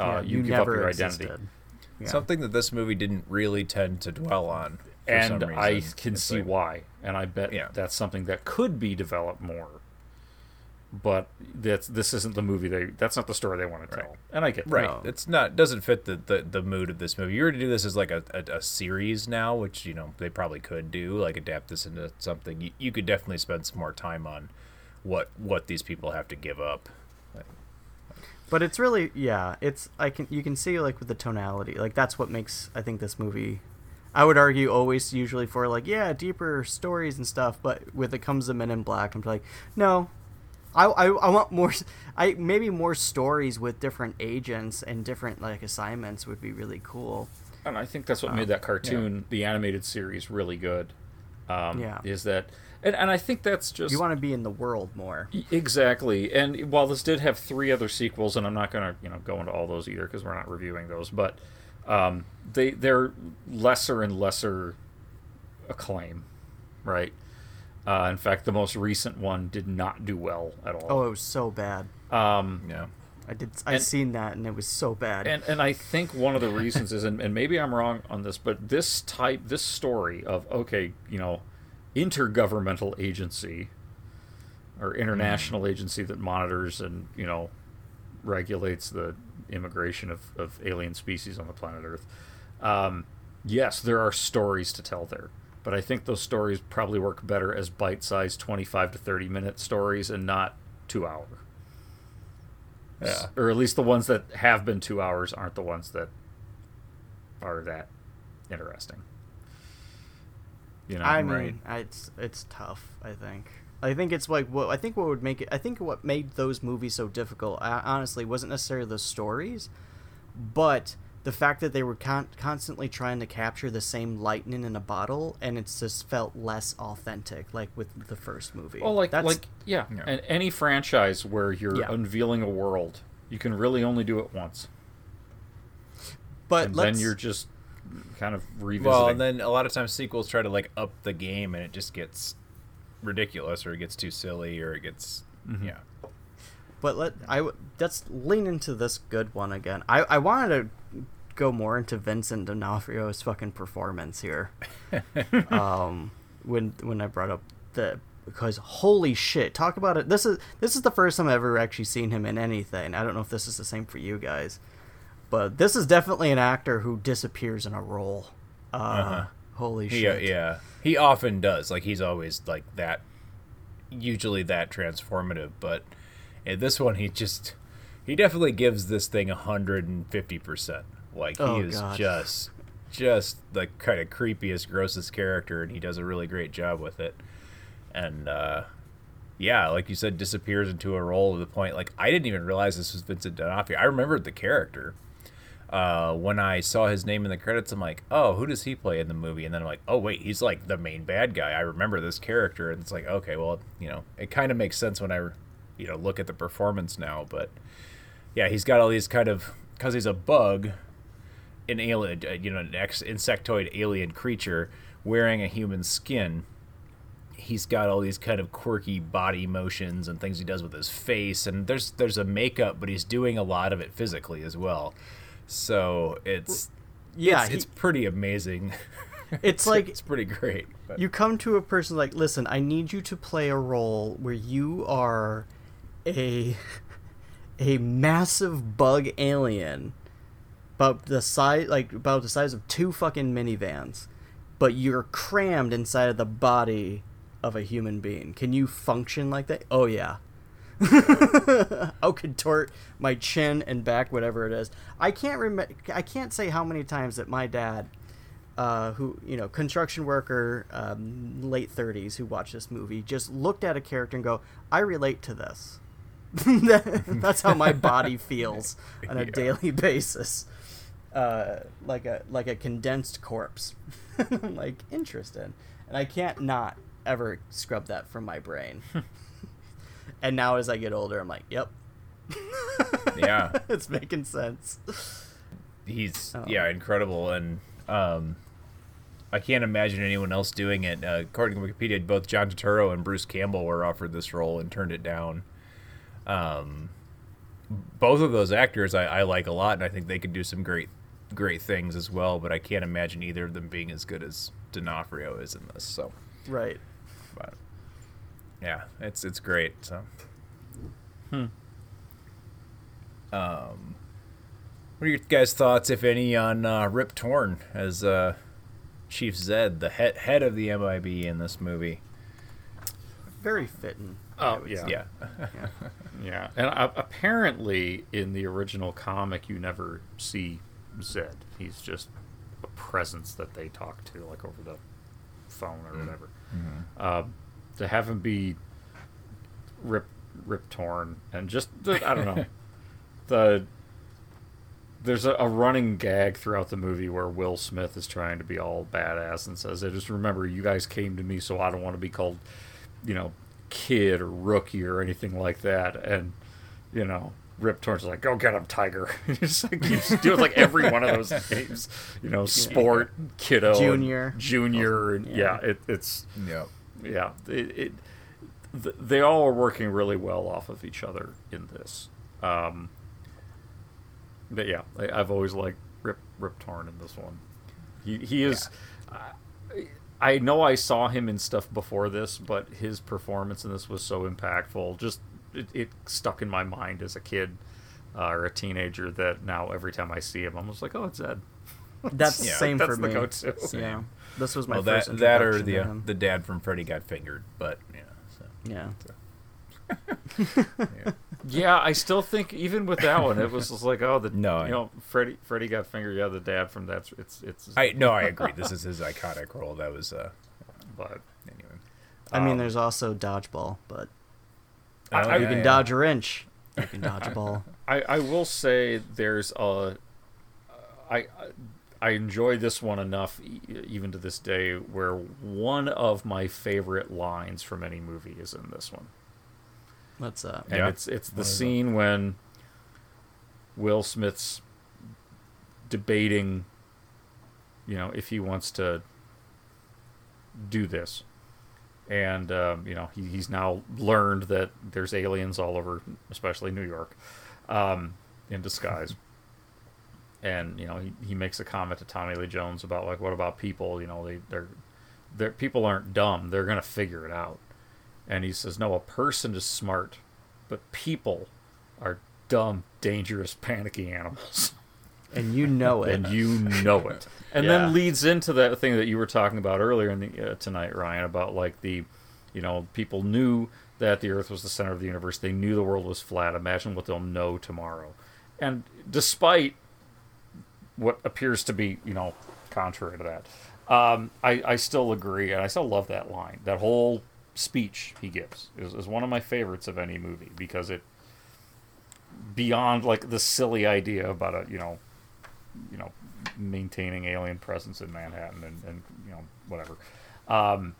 Yeah, Uh, you, give never up your existed. identity. Yeah. Something that this movie didn't really tend to dwell on. For and some reason. I can It's see like- why. And I bet Yeah. that's something that could be developed more. But that's this isn't the movie they. That's not the story they want to tell. And I get that. Right. No. It's not doesn't fit the, the, the mood of this movie. You were to do this as like a, a, a series now, which, you know, they probably could do, like adapt this into something. You, you could definitely spend some more time on what what these people have to give up. Like, But it's really yeah, it's I can you can see like with the tonality. Like that's what makes I think this movie I would argue always usually for like yeah, deeper stories and stuff, but with it comes the Men in Black, I'm like, no. I, I, I want more I maybe more stories with different agents and different like assignments would be really cool. And I think that's what made that cartoon, the animated series, really good. Um, Yeah. Is that, and, and I think that's just You want to be in the world more. exactly. And while this did have three other sequels, and I'm not gonna you know go into all those either because we're not reviewing those, but um, they they're lesser and lesser acclaim, right? Uh, in fact, the most recent one did not do well at all. Oh, it was so bad. Um, yeah. I did I And- seen that and it was so bad. and and I think one of the reasons is, and, and maybe I'm wrong on this, but this type, this story of okay, you know, intergovernmental agency or international agency that monitors and you know regulates the immigration of, of alien species on the planet Earth. Um, yes, there are stories to tell there, but I think those stories probably work better as bite-sized 25 to 30 minute stories and not two hour. Yeah. Or at least the ones that have been two hours aren't the ones that are that interesting. You know, I mean, right. It's it's tough. I think. I think it's like what I think what would make it. I think what made those movies so difficult, uh, honestly, wasn't necessarily the stories, but the fact that they were con- constantly trying to capture the same lightning in a bottle, and it's just felt less authentic, like with the first movie. Well, like That's, like yeah, and any franchise where you're Yeah. unveiling a world, you can really only do it once. but and then you're just kind of revisiting. Well, and then a lot of times sequels try to like up the game, and it just gets ridiculous, or it gets too silly, or it gets mm-hmm. yeah. But let I w- let's lean into this good one again. I I wanted to go more into Vincent D'Onofrio's fucking performance here. um, when when I brought up the because holy shit, talk about it. This is this is the first time I've ever actually seen him in anything. I don't know if this is the same for you guys, but this is definitely an actor who disappears in a role. Uh, Uh-huh. Holy He, uh, shit! yeah, he often does. Like he's always like that, usually that transformative. But in this one, he just he definitely gives this thing hundred and fifty percent. Like he Oh, is God. just just the kind of creepiest, grossest character, and he does a really great job with it. And uh, yeah, like you said, disappears into a role to the point like I didn't even realize this was Vincent D'Onofrio. I remembered the character uh, when I saw his name in the credits, I'm like, oh, who does he play in the movie? And then I'm like, oh, wait, he's like the main bad guy. I remember this character. And it's like, okay, well, you know, it kind of makes sense when I, you know, look at the performance now. But yeah, he's got all these kind of, because he's a bug, an alien, uh, you know, an ex- insectoid alien creature wearing a human skin. He's got all these kind of quirky body motions and things he does with his face, and there's there's a makeup, but he's doing a lot of it physically as well. So it's Yeah, it's, he- it's pretty amazing. It's like it's pretty great. But. you come to a person like, listen, I need you to play a role where you are a a massive bug alien, about the size like about the size of two fucking minivans, but you're crammed inside of the body of a human being. Can you function like that? Oh yeah. I'll contort my chin and back, whatever it is. I can't remember. I can't say how many times that my dad, uh, who you know, construction worker, um, late thirties, who watched this movie, just looked at a character and go, "I relate to this." That's how my body feels on a Yeah. daily basis, uh, like a like a condensed corpse. I'm like interesting, and I can't not ever scrub that from my brain. and now as I get older, I'm like, yep. Yeah. it's making sense. He's Oh. yeah incredible, and um, I can't imagine anyone else doing it. Uh, according to Wikipedia, both John Turturro and Bruce Campbell were offered this role and turned it down. Um, both of those actors I, I like a lot, and I think they could do some great great things as well. But I can't imagine either of them being as good as D'Onofrio is in this. So, Right. but yeah, it's it's great. So. Hmm. Um, what are your guys' thoughts, if any, on uh, Rip Torn as uh, Chief Zed, the head head of the MIB in this movie? Very fitting. Oh yeah. Yeah. Yeah. yeah. And uh, apparently, in the original comic, you never see Zed. He's just a presence that they talk to, like over the phone or whatever. Uh, to have him be rip rip torn and just I don't know the there's a, a running gag throughout the movie where Will Smith is trying to be all badass and says, "I just remember you guys came to me, so I don't want to be called, you know, kid or rookie or anything like that." And you know, Rip Torn's like, "Go get him, Tiger." It's like keeps doing like every one of those names, you know, sport, kiddo, and Junior. junior, and Yeah. yeah, it, it's Yeah. yeah, it, it th- they all are working really well off of each other in this. Um, but yeah, I, I've always liked Rip Rip Torn in this one. He he is. I, I know I saw him in stuff before this, but his performance in this was so impactful. Just it, it stuck in my mind as a kid uh, or a teenager that now every time I see him, I'm just like, oh, it's Zed. That's the Yeah, same that's for the me. go-to. Yeah. This was my well, first that that or the uh, the dad from Freddy Got Fingered, but yeah. So. Yeah. Yeah, I still think even with that one, it was just like, oh, the No, I- you know, Freddy Freddy got fingered. Yeah, the dad from that's it's it's. I no, I agree. This is his iconic role. That was uh, but anyway. I mean, Um, there's also dodgeball, but I- oh, you yeah, can yeah. dodge a wrench. You can dodge a ball. I I will say there's a. I I enjoy this one enough, e- even to this day, where one of my favorite lines from any movie is in this one. What's that? And it's it's the scene when Will Smith's debating, you know, if he wants to do this, and um, you know he, he's now learned that there's aliens all over, especially New York, um, in disguise. And you know he, he makes a comment to Tommy Lee Jones about like what about people? You know they they're they're people aren't dumb. They're gonna figure it out. And he says, No, a person is smart, but people are dumb, dangerous, panicky animals. And you know it. and you know it. And Yeah. then leads into that thing that you were talking about earlier in the, uh, tonight, Ryan, about like the, you know, people knew that the Earth was the center of the universe. They knew the world was flat. Imagine what they'll know tomorrow. And despite what appears to be, you know, contrary to that, um, I, I still agree, and I still love that line. That whole speech he gives is, is one of my favorites of any movie because it beyond like the silly idea about a you know you know maintaining alien presence in Manhattan and, and you know whatever. Um,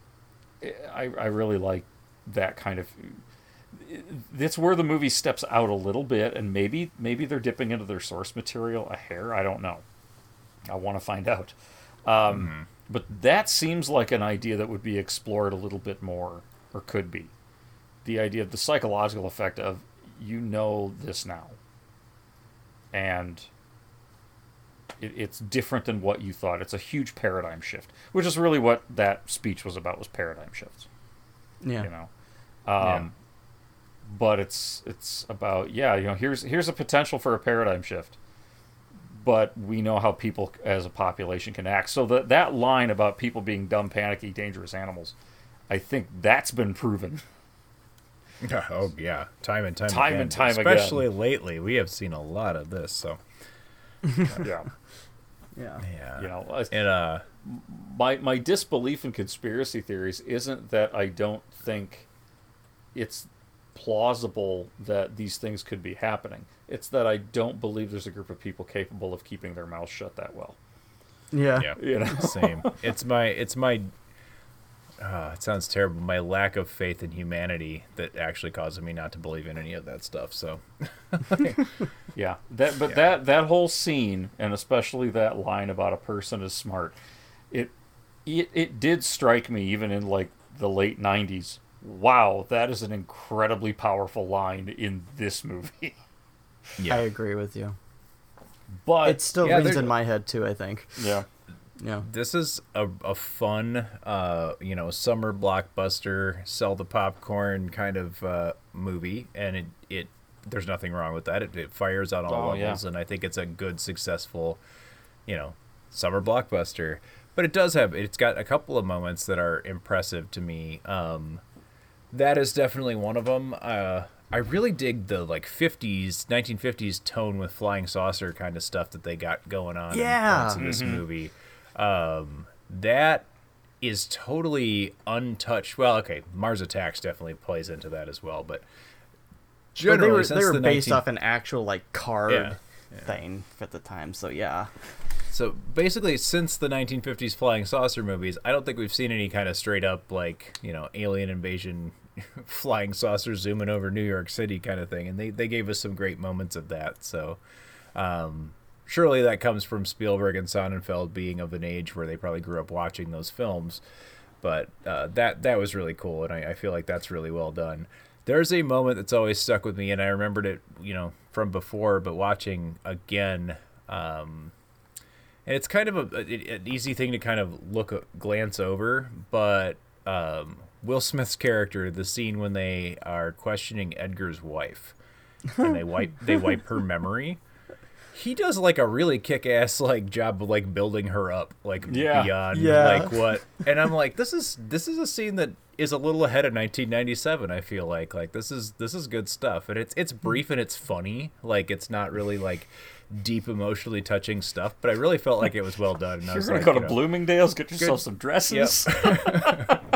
I, I really like that kind of that's where the movie steps out a little bit and maybe maybe they're dipping into their source material a hair. I don't know. I want to find out. Um, but that seems like an idea that would be explored a little bit more or could be. The idea of the psychological effect of you know this now. And it, it's different than what you thought it's a huge paradigm shift which is really what that speech was about was paradigm shifts Yeah. you know um, but it's it's about yeah you know here's here's a potential for a paradigm shift but we know how people as a population can act so that that line about people being dumb panicky dangerous animals i think that's been proven Oh yeah, time and time, Time again. and time again. Especially lately, we have seen a lot of this. So yeah Yeah. yeah, you know I- and uh, my my disbelief in conspiracy theories isn't that I don't think it's plausible that these things could be happening. It's that I don't believe there's a group of people capable of keeping their mouths shut that well. Yeah. yeah, You know? same. It's my it's my. Uh, it sounds terrible. My lack of faith in humanity that actually causes me not to believe in any of that stuff. So Yeah, that but that that whole scene and especially that line about a person is smart, it it it did strike me even in like the late '90s. Wow, that is an incredibly powerful line in this movie. yeah, I agree with you. But It still Yeah, rings in my head too, I think. yeah, Yeah. this is a, a fun, uh, you know, summer blockbuster, sell the popcorn kind of uh, movie, and it, it there's nothing wrong with that. It, it fires on all Oh, yeah. levels, and I think it's a good, successful, you know, summer blockbuster. But it does have it's got a couple of moments that are impressive to me. Um, that is definitely one of them. Uh, I really dig the like 50s, 1950s tone with flying saucer kind of stuff that they got going on Yeah. in parts of this movie. Um, that is totally untouched. Well, okay, Mars Attacks definitely plays into that as well, but But they were they were the based 19 off an actual like card Yeah, thing at the time, so yeah. So basically, since the 1950s flying saucer movies, I don't think we've seen any kind of straight up like you know alien invasion, flying saucer zooming over New York City kind of thing, and they they gave us some great moments of that. So um, surely that comes from Spielberg and Sonnenfeld being of an age where they probably grew up watching those films. But uh, that that was really cool, and I, I feel like that's really well done. There's a moment that's always stuck with me, and I remembered it, you know, from before, but watching again. Um, and it's kind of a, a- an easy thing to kind of look glance over but um, will smith's character the scene when they are questioning edgar's wife and they wipe they wipe her memory he does like a really kick-ass like job of like building her up like Yeah. beyond Yeah. like what and i'm like this is this is a scene that is a little ahead of 1997 i feel like like this is this is good stuff and it's it's brief and it's funny like it's not really like deep emotionally touching stuff but i really felt like it was well done and I you're was gonna like, go you to know, Bloomingdale's, get yourself some dresses.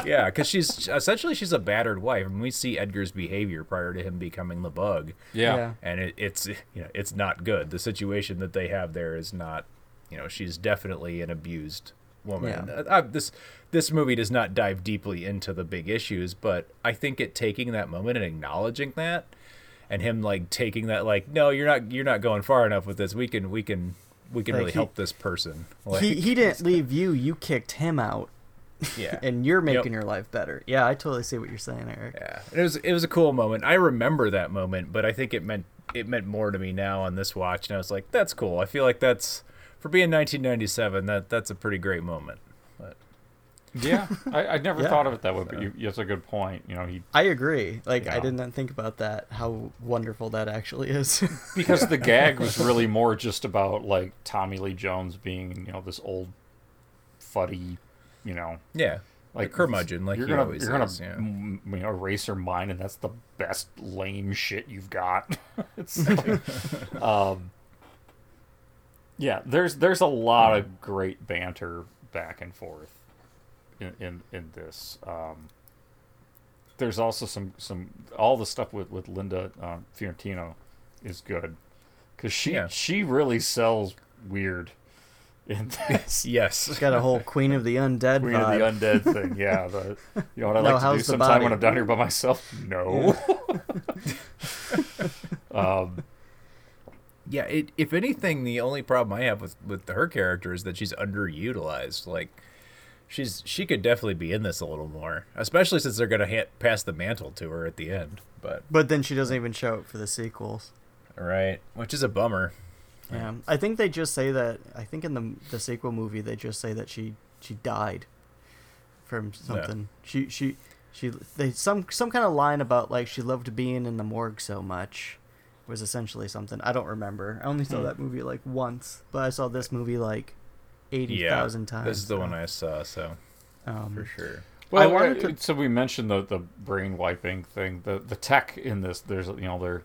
yeah, because she's essentially she's a battered wife, and we see Edgar's behavior prior to him becoming the bug. Yeah. Yeah. and it, it's you know it's not good. The situation that they have there is not you know she's definitely an abused woman. Yeah. Uh, uh, this this movie does not dive deeply into the big issues, but I think it taking that moment and acknowledging that, and him like taking that like no, you're not you're not going far enough with this. We can we can we can Like, really he- help this person. Like, he he didn't leave you. You kicked him out. Yeah. and you're making Yep. your life better. Yeah, I totally see what you're saying, Eric. Yeah, it was it was a cool moment. I remember that moment, but I think it meant it meant more to me now on this watch, and I was like, "That's cool." I feel like that's for being 1997. That that's a pretty great moment. But Yeah, I, I never Yeah. thought of it that way, but you, that's a good point. You know, he I agree. Like I did not think about that. How wonderful that actually is. because the gag was really more just about like Tommy Lee Jones being you know this old fuddy, you know, yeah, like a curmudgeon, like you're he gonna always you're gonna is, yeah. m- you know erase her mind, and that's the best lame shit you've got. it's like, um, yeah, there's there's a lot of great banter back and forth in in, in this. Um, there's also some some all the stuff with with Linda um, Fiorentino is good because she Yeah. she really sells weird in this. yes, It's got a whole Queen of the Undead Queen vibe. of the Undead thing. Yeah. The, you know what I No, like to do how's sometime body? when I'm down here by myself? No. um, yeah. It, if anything, the only problem I have with with her character is that she's underutilized. Like, she's she could definitely be in this a little more, especially since they're gonna ha- pass the mantle to her at the end. But But then she doesn't even show up for the sequels. right, which is a bummer. Yeah, I think they just say that. I think in the the sequel movie they just say that she she died from something. She she she they some some kind of line about like she loved being in the morgue so much was essentially something I don't remember. I only saw Hmm. that movie like once, but I saw this movie like eighty Yeah, times. this is the so, one I saw, so um, for sure. well, I wanted uh, to- so we mentioned the the brain wiping thing. The the tech in this, there's you know, there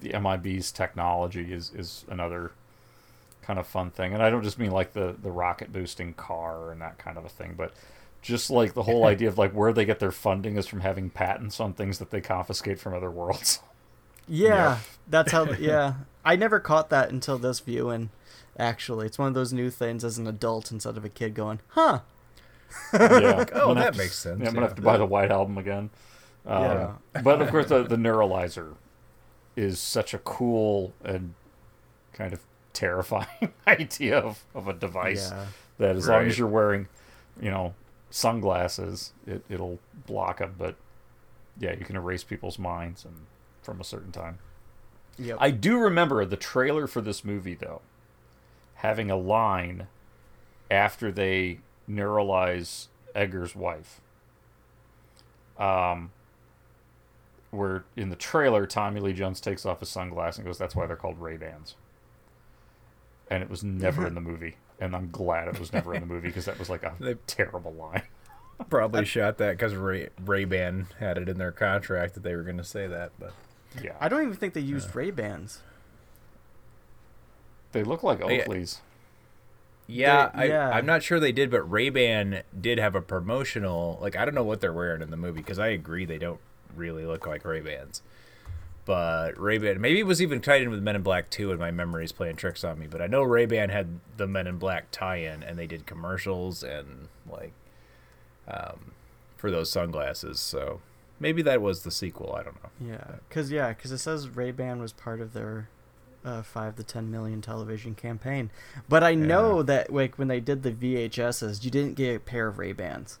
the MIB's technology is is another kind of fun thing, and I don't just mean like the the rocket boosting car and that kind of a thing, but just like the whole idea of like where they get their funding is from having patents on things that they confiscate from other worlds. Yeah, that's how. Yeah, I never caught that until this viewing. Actually, it's one of those new things as an adult instead of a kid going, "Huh." yeah. oh, that have to- makes sense, Yeah, I'm gonna yeah. have to buy the White Album again. Um, Yeah. but of course, the, the neuralizer is such a cool and kind of terrifying idea of, of a device Yeah. that as long as you're wearing, you know, sunglasses, it, it'll block them. But yeah, you can erase people's minds and from a certain time. Yep. I do remember the trailer for this movie though, having a line after they neuralize Edgar's wife. Um, where in the trailer, Tommy Lee Jones takes off his sunglasses and goes, "That's why they're called Ray Bans." And it was never in the movie, and I'm glad it was never in the movie because that was like a They- terrible line. Probably shot that because Ray Ray Ban had it in their contract that they were going to say that, but Yeah, I don't even think they used Ray Bans. They look like yeah. Oakleys. yeah, They- yeah. I, I'm not sure they did, but Ray Ban did have a promotional. Like I don't know what they're wearing in the movie because I agree they don't really look like Ray Bans. But Ray Ban, maybe it was even tied in with Men in Black 2 and my memory's playing tricks on me. But I know Ray Ban had the Men in Black tie in and they did commercials and like um, for those sunglasses. So maybe that was the sequel. I don't know. Yeah, cause yeah, cause it says Ray Ban was part of their uh, five to ten million television campaign. But I know that like when they did the VHSs, you didn't get a pair of Ray Bans.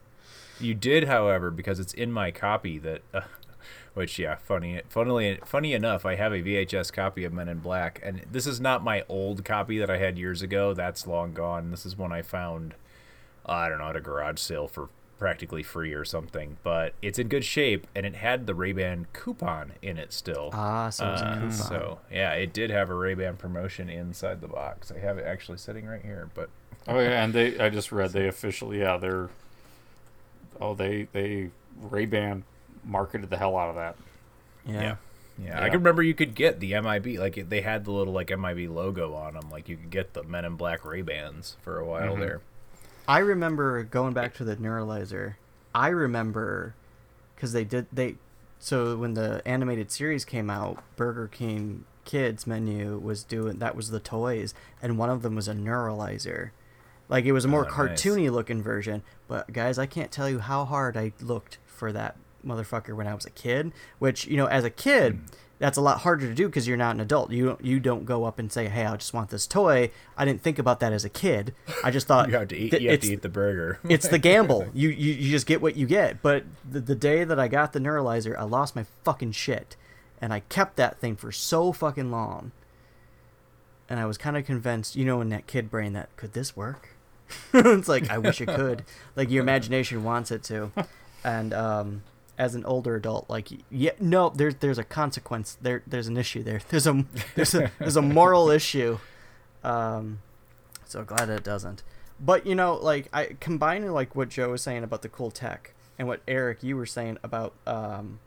You did, however, because it's in my copy that, uh, which yeah, funny, funnily, funny enough, I have a VHS copy of Men in Black, and this is not my old copy that I had years ago. That's long gone. This is one I found, I don't know, at a garage sale for practically free or something. But it's in good shape, and it had the Ray Ban coupon in it still. Ah, so it was a Uh, coupon. So yeah, it did have a Ray Ban promotion inside the box. I have it actually sitting right here, but Oh yeah, and they I just read they officially yeah they're oh they they Ray Ban marketed the hell out of that. Yeah. Yeah. Yeah, I can remember you could get the MIB like they had the little like MIB logo on them. Like you could get the Men in Black Ray Bans for a while Mhm. there. I remember going back to the neuralizer. I remember because they did they so when the animated series came out, Burger King kids menu was doing that was the toys, and one of them was a neuralizer. Like it was a more Oh, nice. cartoony looking version. But guys, I can't tell you how hard I looked for that motherfucker when I was a kid. Which you know, as a kid, Hmm. That's a lot harder to do because you're not an adult. You don't you don't go up and say, "Hey, I just want this toy." I didn't think about that as a kid. I just thought You have to eat. th- You have to eat the burger. it's the gamble. You, you you just get what you get. But the, the day that I got the neuralizer, I lost my fucking shit, and I kept that thing for so fucking long. And I was kind of convinced, you know, in that kid brain, that could this work? it's like I wish it could. like your imagination wants it to, and um, as an older adult, like yeah, no, there's there's a consequence. There there's an issue there. There's a there's a there's a moral issue. Um, so glad it doesn't. But you know, like I combining like what Joe was saying about the cool tech and what Eric you were saying about um,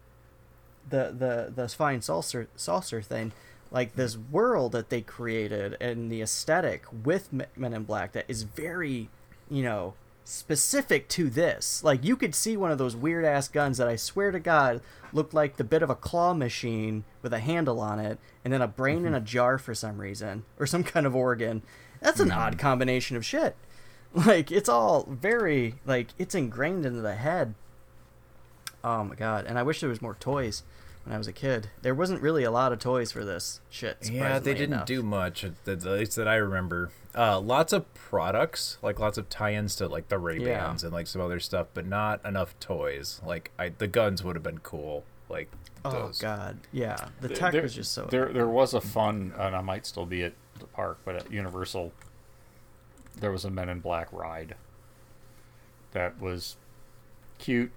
the the the fine saucer saucer thing, like this world that they created and the aesthetic with Men in Black that is very, you know, specific to this. Like you could see one of those weird ass guns that I swear to God looked like the bit of a claw machine with a handle on it and then a brain in a mm-hmm. jar for some reason or some kind of organ. That's an odd mm-hmm. combination of shit. Like it's all very like it's ingrained into the head. Oh my god! And I wish there was more toys when I was a kid. There wasn't really a lot of toys for this shit. Yeah, they didn't enough. do much, at the- least that I remember. Uh, lots of products, like lots of tie-ins to like the Ray Bans and like some other stuff, but not enough toys. Like I, the guns would have been cool. Like Oh those. god, yeah. The Th- tech there, was just so. There, there was a fun, and I might still be at the park, but at Universal, there was a Men in Black ride. That was cute.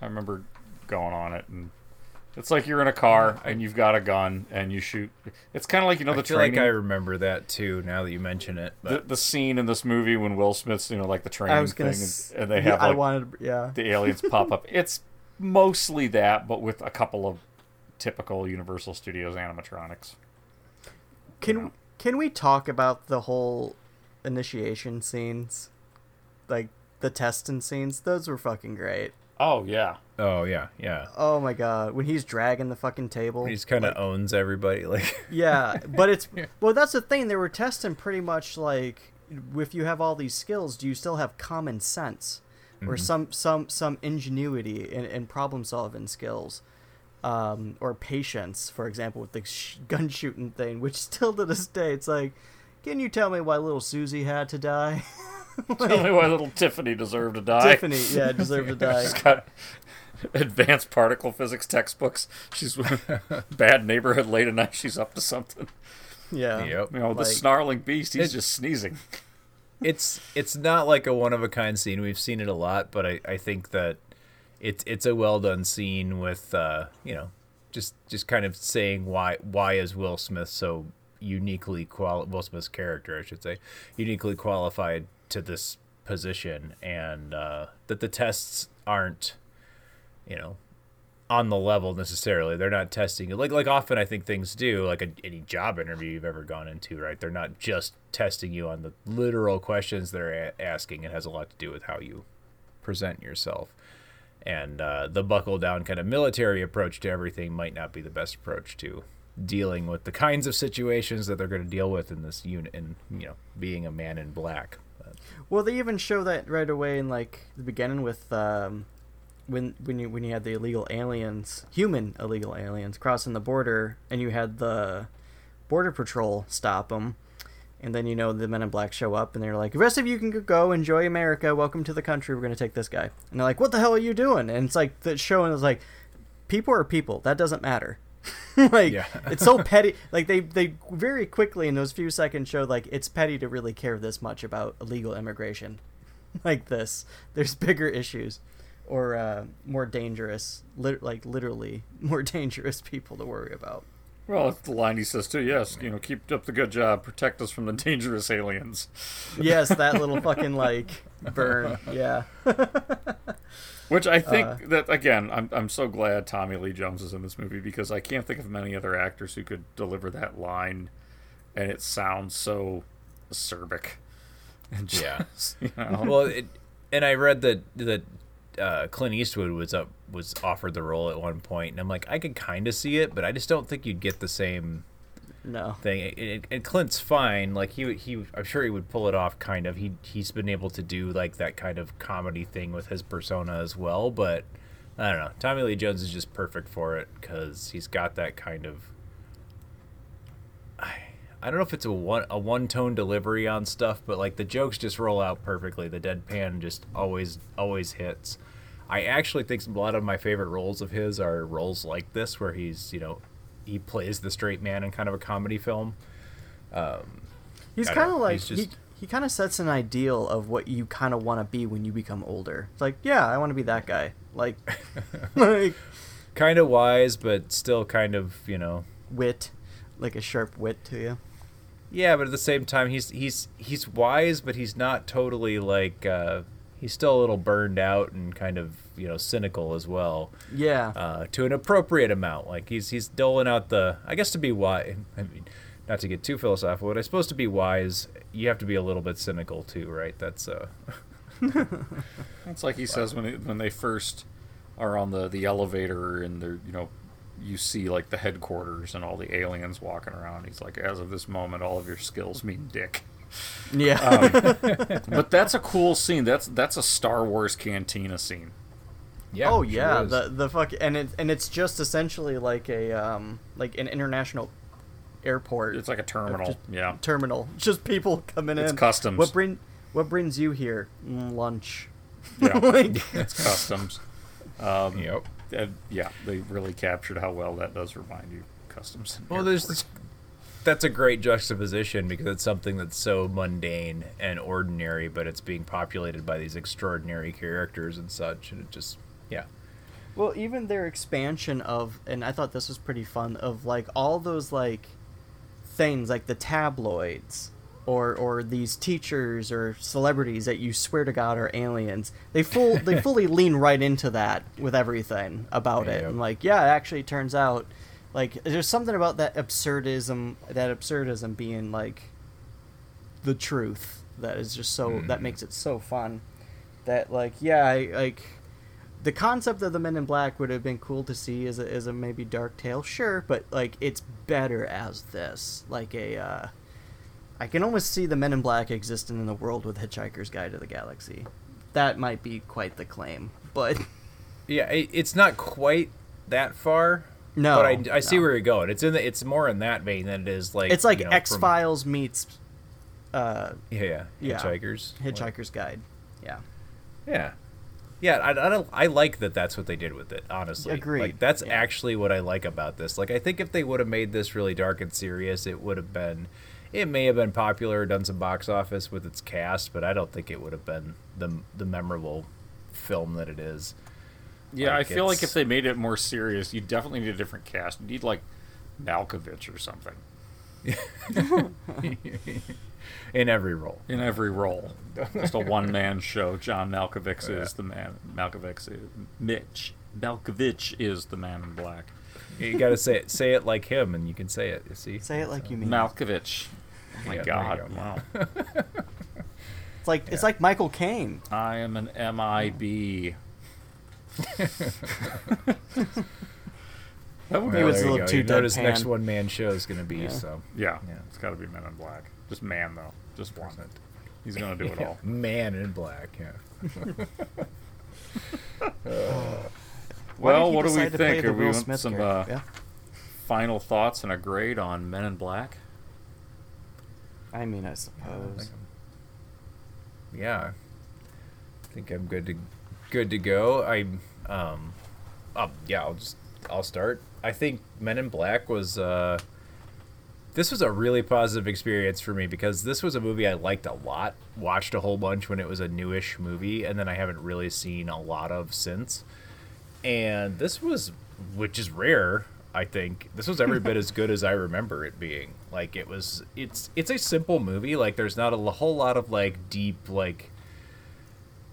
I remember going on it, and it's like you're in a car and you've got a gun and you shoot. It's kind of like you know I the feel training. like I remember that too. Now that you mention it, the, but the scene in this movie when Will Smith's, you know, like the training was thing, gonna and, s- and they yeah, have I wanted- yeah. the aliens pop up. It's mostly that, but with a couple of typical Universal Studios animatronics. Can can we talk about the whole initiation scenes, like the testing scenes? Those were fucking great. Oh yeah. Oh yeah, yeah. Oh my god, when he's dragging the fucking table. he's kind of owns everybody. Like Yeah, but it's well. That's the thing. They were testing pretty much like if you have all these skills, do you still have common sense or Mhm. some some some ingenuity and, and problem solving skills, um, or patience, for example, with the sh- gun shooting thing, which still to this day, it's like, can you tell me why little Susie had to die? Tell me why little Tiffany deserved to die. Tiffany, yeah, deserved to die. She's got advanced particle physics textbooks. She's bad neighborhood late at night. She's up to something. Yeah. You know, the Like- snarling beast. He's It- just sneezing. it's it's not like a one of a kind scene. We've seen it a lot, but I, I think that it's it's a well done scene with uh, you know just just kind of saying why why is Will Smith so uniquely quali- Will Smith's character I should say uniquely qualified to this position and uh, that the tests aren't you know on the level necessarily. They're not testing it like like often I think things do like a, any job interview you've ever gone into, right? They're not just testing you on the literal questions they're a- asking. It has a lot to do with how you present yourself. And uh, the buckle down kind of military approach to everything might not be the best approach to dealing with the kinds of situations that they're going to deal with in this unit and you know being a man in black. But, Well, they even show that right away in like the beginning with um, when when you when you had the illegal aliens, human illegal aliens crossing the border, and you had the border patrol stop them, and then you know the men in black show up and they're like, "The rest of you can go enjoy America. Welcome to the country. We're gonna take this guy." And they're like, "What the hell are you doing?" And it's like the showing is like, people are people. That doesn't matter. like it's so petty. Like they they very quickly in those few seconds showed like it's petty to really care this much about illegal immigration, like this. There's bigger issues, or uh, more dangerous, lit- like literally more dangerous people to worry about. Well, that's the line he says too. Yes, you know, keep up the good job. Protect us from the dangerous aliens. Yes, that little fucking like burn. Yeah. Which I think Uh, that again, I'm I'm so glad Tommy Lee Jones is in this movie because I can't think of many other actors who could deliver that line, and it sounds so acerbic. And Yeah. you know. well, it, and I read that that uh, Clint Eastwood was up was offered the role at one point, and I'm like, I could kind of see it, but I just don't think you'd get the same No. thing. It, and Clint's fine. Like he he I'm sure he would pull it off. Kind of. He he's been able to do like that kind of comedy thing with his persona as well. But I don't know. Tommy Lee Jones is just perfect for it because he's got that kind of. I, I don't know if it's a one a one tone delivery on stuff, but like the jokes just roll out perfectly. The deadpan just always always hits. I actually think a lot of my favorite roles of his are roles like this, where he's you know he plays the straight man in kind of a comedy film. Um, He's kind of like just- he he kind of sets an ideal of what you kind of want to be when you become older. It's like, yeah, I want to be that guy. Like, like kind of wise, but still kind of you know wit, like a sharp wit to you. Yeah, but at the same time, he's he's he's wise, but he's not totally like uh, he's still a little burned out and kind of you know cynical as well. Yeah. Uh, to an appropriate amount, like he's he's doling out the. I guess to be wise, I mean, not to get too philosophical, but I suppose to be wise, you have to be a little bit cynical too, right? That's uh. It's like he says when it, when they first are on the, the elevator and they're you know you see like the headquarters and all the aliens walking around. He's like, as of this moment, all of your skills mean dick. Yeah. Um, but that's a cool scene. That's that's a Star Wars cantina scene. Yeah. Oh yeah, the the fuck, and it and it's just essentially like a um like an international airport. It's like a terminal, Just yeah. terminal. Just people coming It's in. customs. What bring what brings you here? Mm, lunch. Yeah, Like- it's customs. Um, yep. And yeah, they really captured how well that does remind you customs. and Well, there's this, that's a great juxtaposition because it's something that's so mundane and ordinary, but it's being populated by these extraordinary characters and such, and it just yeah. Well, even their expansion of, and I thought this was pretty fun, of like all those like things, like the tabloids, or or these teachers or celebrities that you swear to God are aliens. They full they fully lean right into that with everything about it, Yep. and like yeah, it actually turns out, like there's something about that absurdism, that absurdism being like the truth that is just so that makes it so fun. That like yeah I, like the concept of the men in black would have been cool to see as a, as a maybe dark tale sure but like it's better as this. Like a uh i can almost see the men in black existing in the world with hitchhiker's guide to the galaxy. That might be quite the claim but Yeah, it, it's not quite that far. No, but I, I see no. where you're going. It's in the, it's more in that vein than it is like it's like you know, x files meets uh Yeah, yeah, Hitchhikers. hitchhiker's guide yeah Yeah, yeah. I, I don't. I like that. That's what they did with it. Honestly, Agreed, Like that's yeah. actually what I like about this. Like I think if they would have made this really dark and serious, it would have been. It may have been popular, done some box office with its cast, but I don't think it would have been the the memorable film that it is. Yeah, Like, I feel like if they made it more serious, you definitely need a different cast. You need like Malkovich or something in every role. in every role. Just a one man show. John Malkovich is the man. Malkovich is Mitch. Malkovich is the man in black. You got to say it. Say it like him, and you can say it. You see. say it like you mean Malkovich. Oh my Yeah, God! go. Wow. it's like it's like michael caine I am an MIB. That would Well, was a little too You know his deadpan. next one man show is going to be. Yeah. So Yeah, Yeah. it's got to be Men in Black. Just man though, just one. He's gonna do it all. Man in black. Yeah. Why did Well, what do we decide to play think? Are we Will want some uh. Yeah. final thoughts and a grade on Men in Black? I mean, I suppose. yeah, I think I'm good to good to go. I um, um yeah, I'll just I'll start. I think Men in Black was uh this was a really positive experience for me because this was a movie I liked a lot. Watched a whole bunch when it was a newish movie, and then I haven't really seen a lot of since. And this was, which is rare, I think. This was every bit as good as I remember it being. Like it was, it's it's a simple movie. Like there's not a whole lot of like deep like.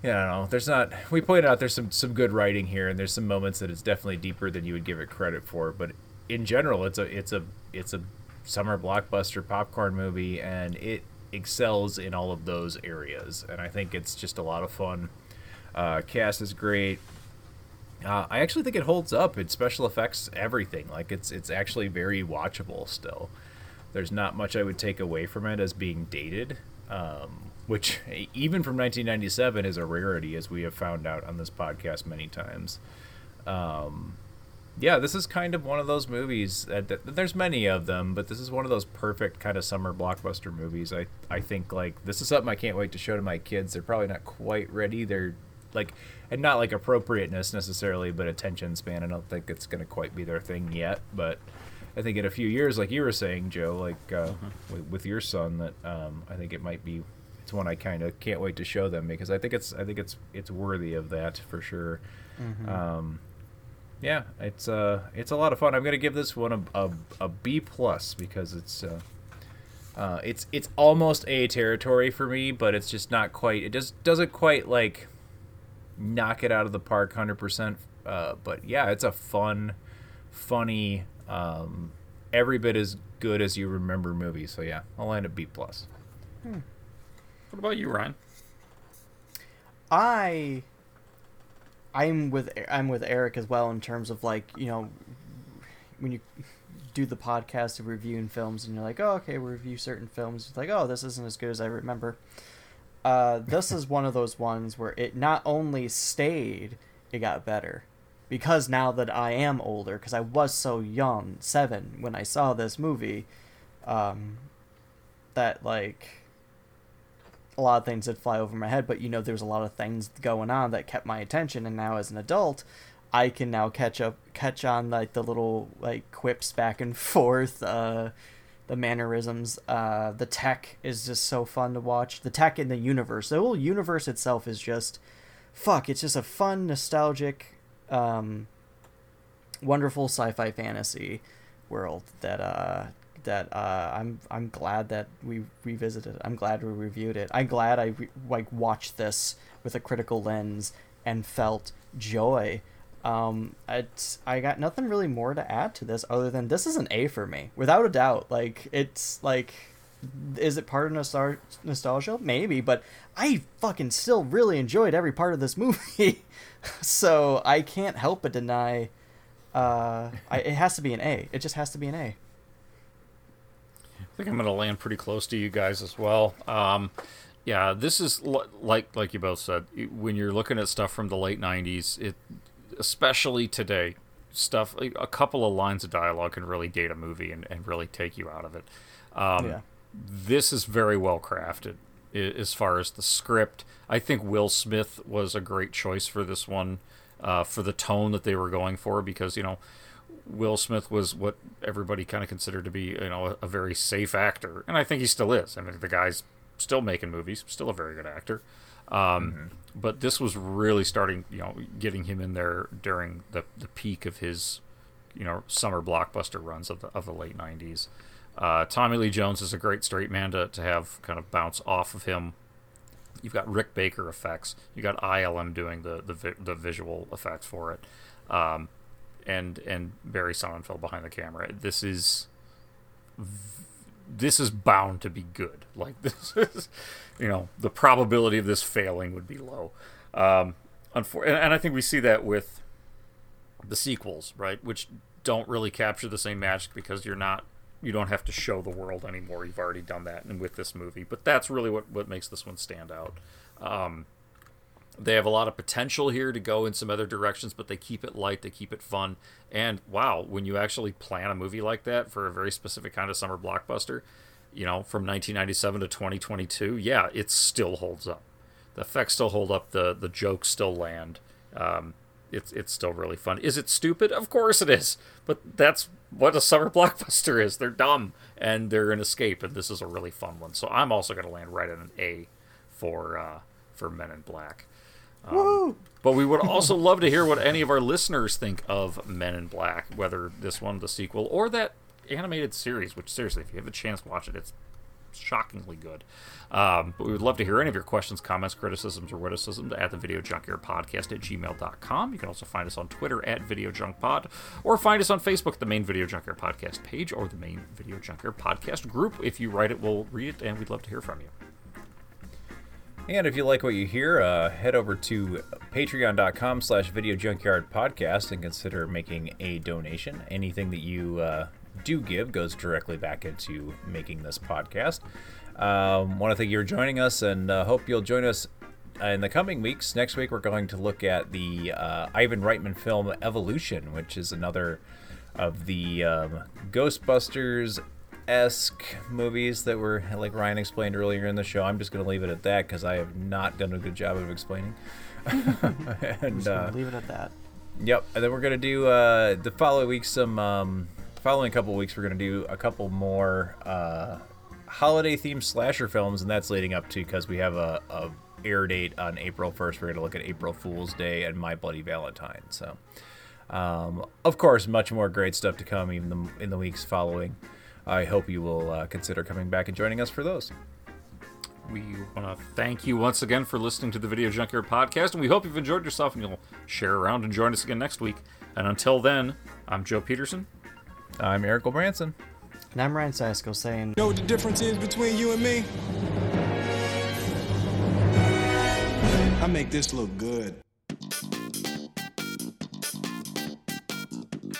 Yeah, I don't know. There's not. We pointed out there's some some good writing here, and there's some moments that it's definitely deeper than you would give it credit for. But in general, it's a it's a it's a summer blockbuster popcorn movie, and it excels in all of those areas. And I think it's just a lot of fun. Uh, cast is great. Uh, I actually think it holds up. It's special effects, everything. Like it's it's actually very watchable still. there's not much I would take away from it as being dated, um, which even from 1997 is a rarity, as we have found out on this podcast many times. Um, yeah, this is kind of one of those movies. That, there's many of them, but this is one of those perfect kind of summer blockbuster movies. I I think like this is something I can't wait to show to my kids. They're probably not quite ready. They're like, and not like appropriateness necessarily, but attention span. I don't think it's going to quite be their thing yet, but I think in a few years, like you were saying, Joe, like uh, with, with your son, that um, I think it might be. It's one I kind of can't wait to show them because I think it's I think it's it's worthy of that for sure. Mhm. Um, yeah, it's uh it's a lot of fun. I'm gonna give this one a a, a B plus because it's uh, uh it's it's almost A territory for me, but it's just not quite. It just doesn't quite like knock it out of the park hundred percent. Uh, but yeah, it's a fun, funny, um, every bit as good as you remember movie. So yeah, I'll land at B plus. What about you, Ryan? I I'm with I'm with Eric as well in terms of like you know when you do the podcast of reviewing films and you're like oh okay we review certain films it's like oh this isn't as good as I remember. Uh, this is one of those ones where it not only stayed, it got better. Because now that I am older, because I was so young, seven, when I saw this movie, um, that like a lot of things did fly over my head, but you know, there's a lot of things going on that kept my attention, and now as an adult, I can now catch up, catch on like the little like quips back and forth, uh, the mannerisms. Uh, the tech is just so fun to watch. The tech in the universe, the whole universe itself is just, fuck, it's just a fun, nostalgic, um, wonderful sci-fi fantasy world that uh that uh I'm I'm glad that we revisited it. I'm glad we reviewed it. I'm glad I re- like watched this with a critical lens and felt joy. Um it's I got nothing really more to add to this other than this is an A for me. Without a doubt. Like it's like is it part of nostal- nostalgia? Maybe, but I fucking still really enjoyed every part of this movie. so I can't help but deny uh I, it has to be an A. It just has to be an A. I think I'm going to land pretty close to you guys as well. Um, yeah, this is l- like like you both said. When you're looking at stuff from the late '90s, it especially today, stuff a couple of lines of dialogue can really date a movie and, and really take you out of it. Um, Yeah. This is very well crafted as far as the script. I think Will Smith was a great choice for this one, uh, for the tone that they were going for, because you know. Will Smith was what everybody kind of considered to be, you know, a, a very safe actor, and I think he still is. I mean, the guy's still making movies, still a very good actor. Um, But this was really starting, you know, getting him in there during the the peak of his, you know, summer blockbuster runs of the of the late '90s. Uh, Tommy Lee Jones is a great straight man to, to have kind of bounce off of him. You've got Rick Baker effects. You got ILM doing the the, vi- the visual effects for it, um, and and Barry Sonnenfeld behind the camera. This is this is bound to be good. Like this is, you know, the probability of this failing would be low. Um, unfor- and, and I think we see that with the sequels, right? Which don't really capture the same magic because you're not, you don't have to show the world anymore. You've already done that, and with this movie. But that's really what what makes this one stand out. Um, they have a lot of potential here to go in some other directions, but they keep it light, they keep it fun. And wow, when you actually plan a movie like that for a very specific kind of summer blockbuster, you know, from 1997 to 2022, yeah, it still holds up. The effects still hold up, the the jokes still land. Um, it's it's still really fun. Is it stupid? Of course it is. But that's what a summer blockbuster is. They're dumb and they're an escape, and this is a really fun one. So I'm also going to land right at an A for uh, for Men in Black. Um, but we would also love to hear what any of our listeners think of Men in Black, whether this one, the sequel, or that animated series. Which seriously, if you have a chance to watch it, it's shockingly good. Um, but we would love to hear any of your questions, comments, criticisms, or witticisms at the Video Junkyard Podcast at gmail.com. You can also find us on Twitter at Video Junk Pod, or find us on Facebook, the main Video Junkyard Podcast page, or the main Video Junkyard Podcast group. If you write it, we'll read it, and we'd love to hear from you. And if you like what you hear, uh, head over to patreon.com slash video junkyard podcast and consider making a donation. Anything that you uh, do give goes directly back into making this podcast. Um, Want to thank you for joining us, and uh, hope you'll join us in the coming weeks. Next week, we're going to look at the uh, Ivan Reitman film Evolution, which is another of the um, Ghostbusters esque movies that were like Ryan explained earlier in the show. I'm just going to leave it at that because I have not done a good job of explaining. and uh, leave it at that. Yep, and then we're gonna do uh, the following week some um, following couple weeks we're gonna do a couple more uh, holiday themed slasher films, and that's leading up to because we have a, a air date on April first. We're gonna look at April Fool's Day and My Bloody Valentine. So, um, of course, much more great stuff to come even the, in the weeks following. I hope you will uh, consider coming back and joining us for those. We want to thank you once again for listening to the Video Junkyard podcast, and we hope you've enjoyed yourself and you'll share around and join us again next week. And until then, I'm Joe Peterson. I'm Eric Branson. And I'm Ryan Sasko saying, Know what the difference is between you and me? I make this look good.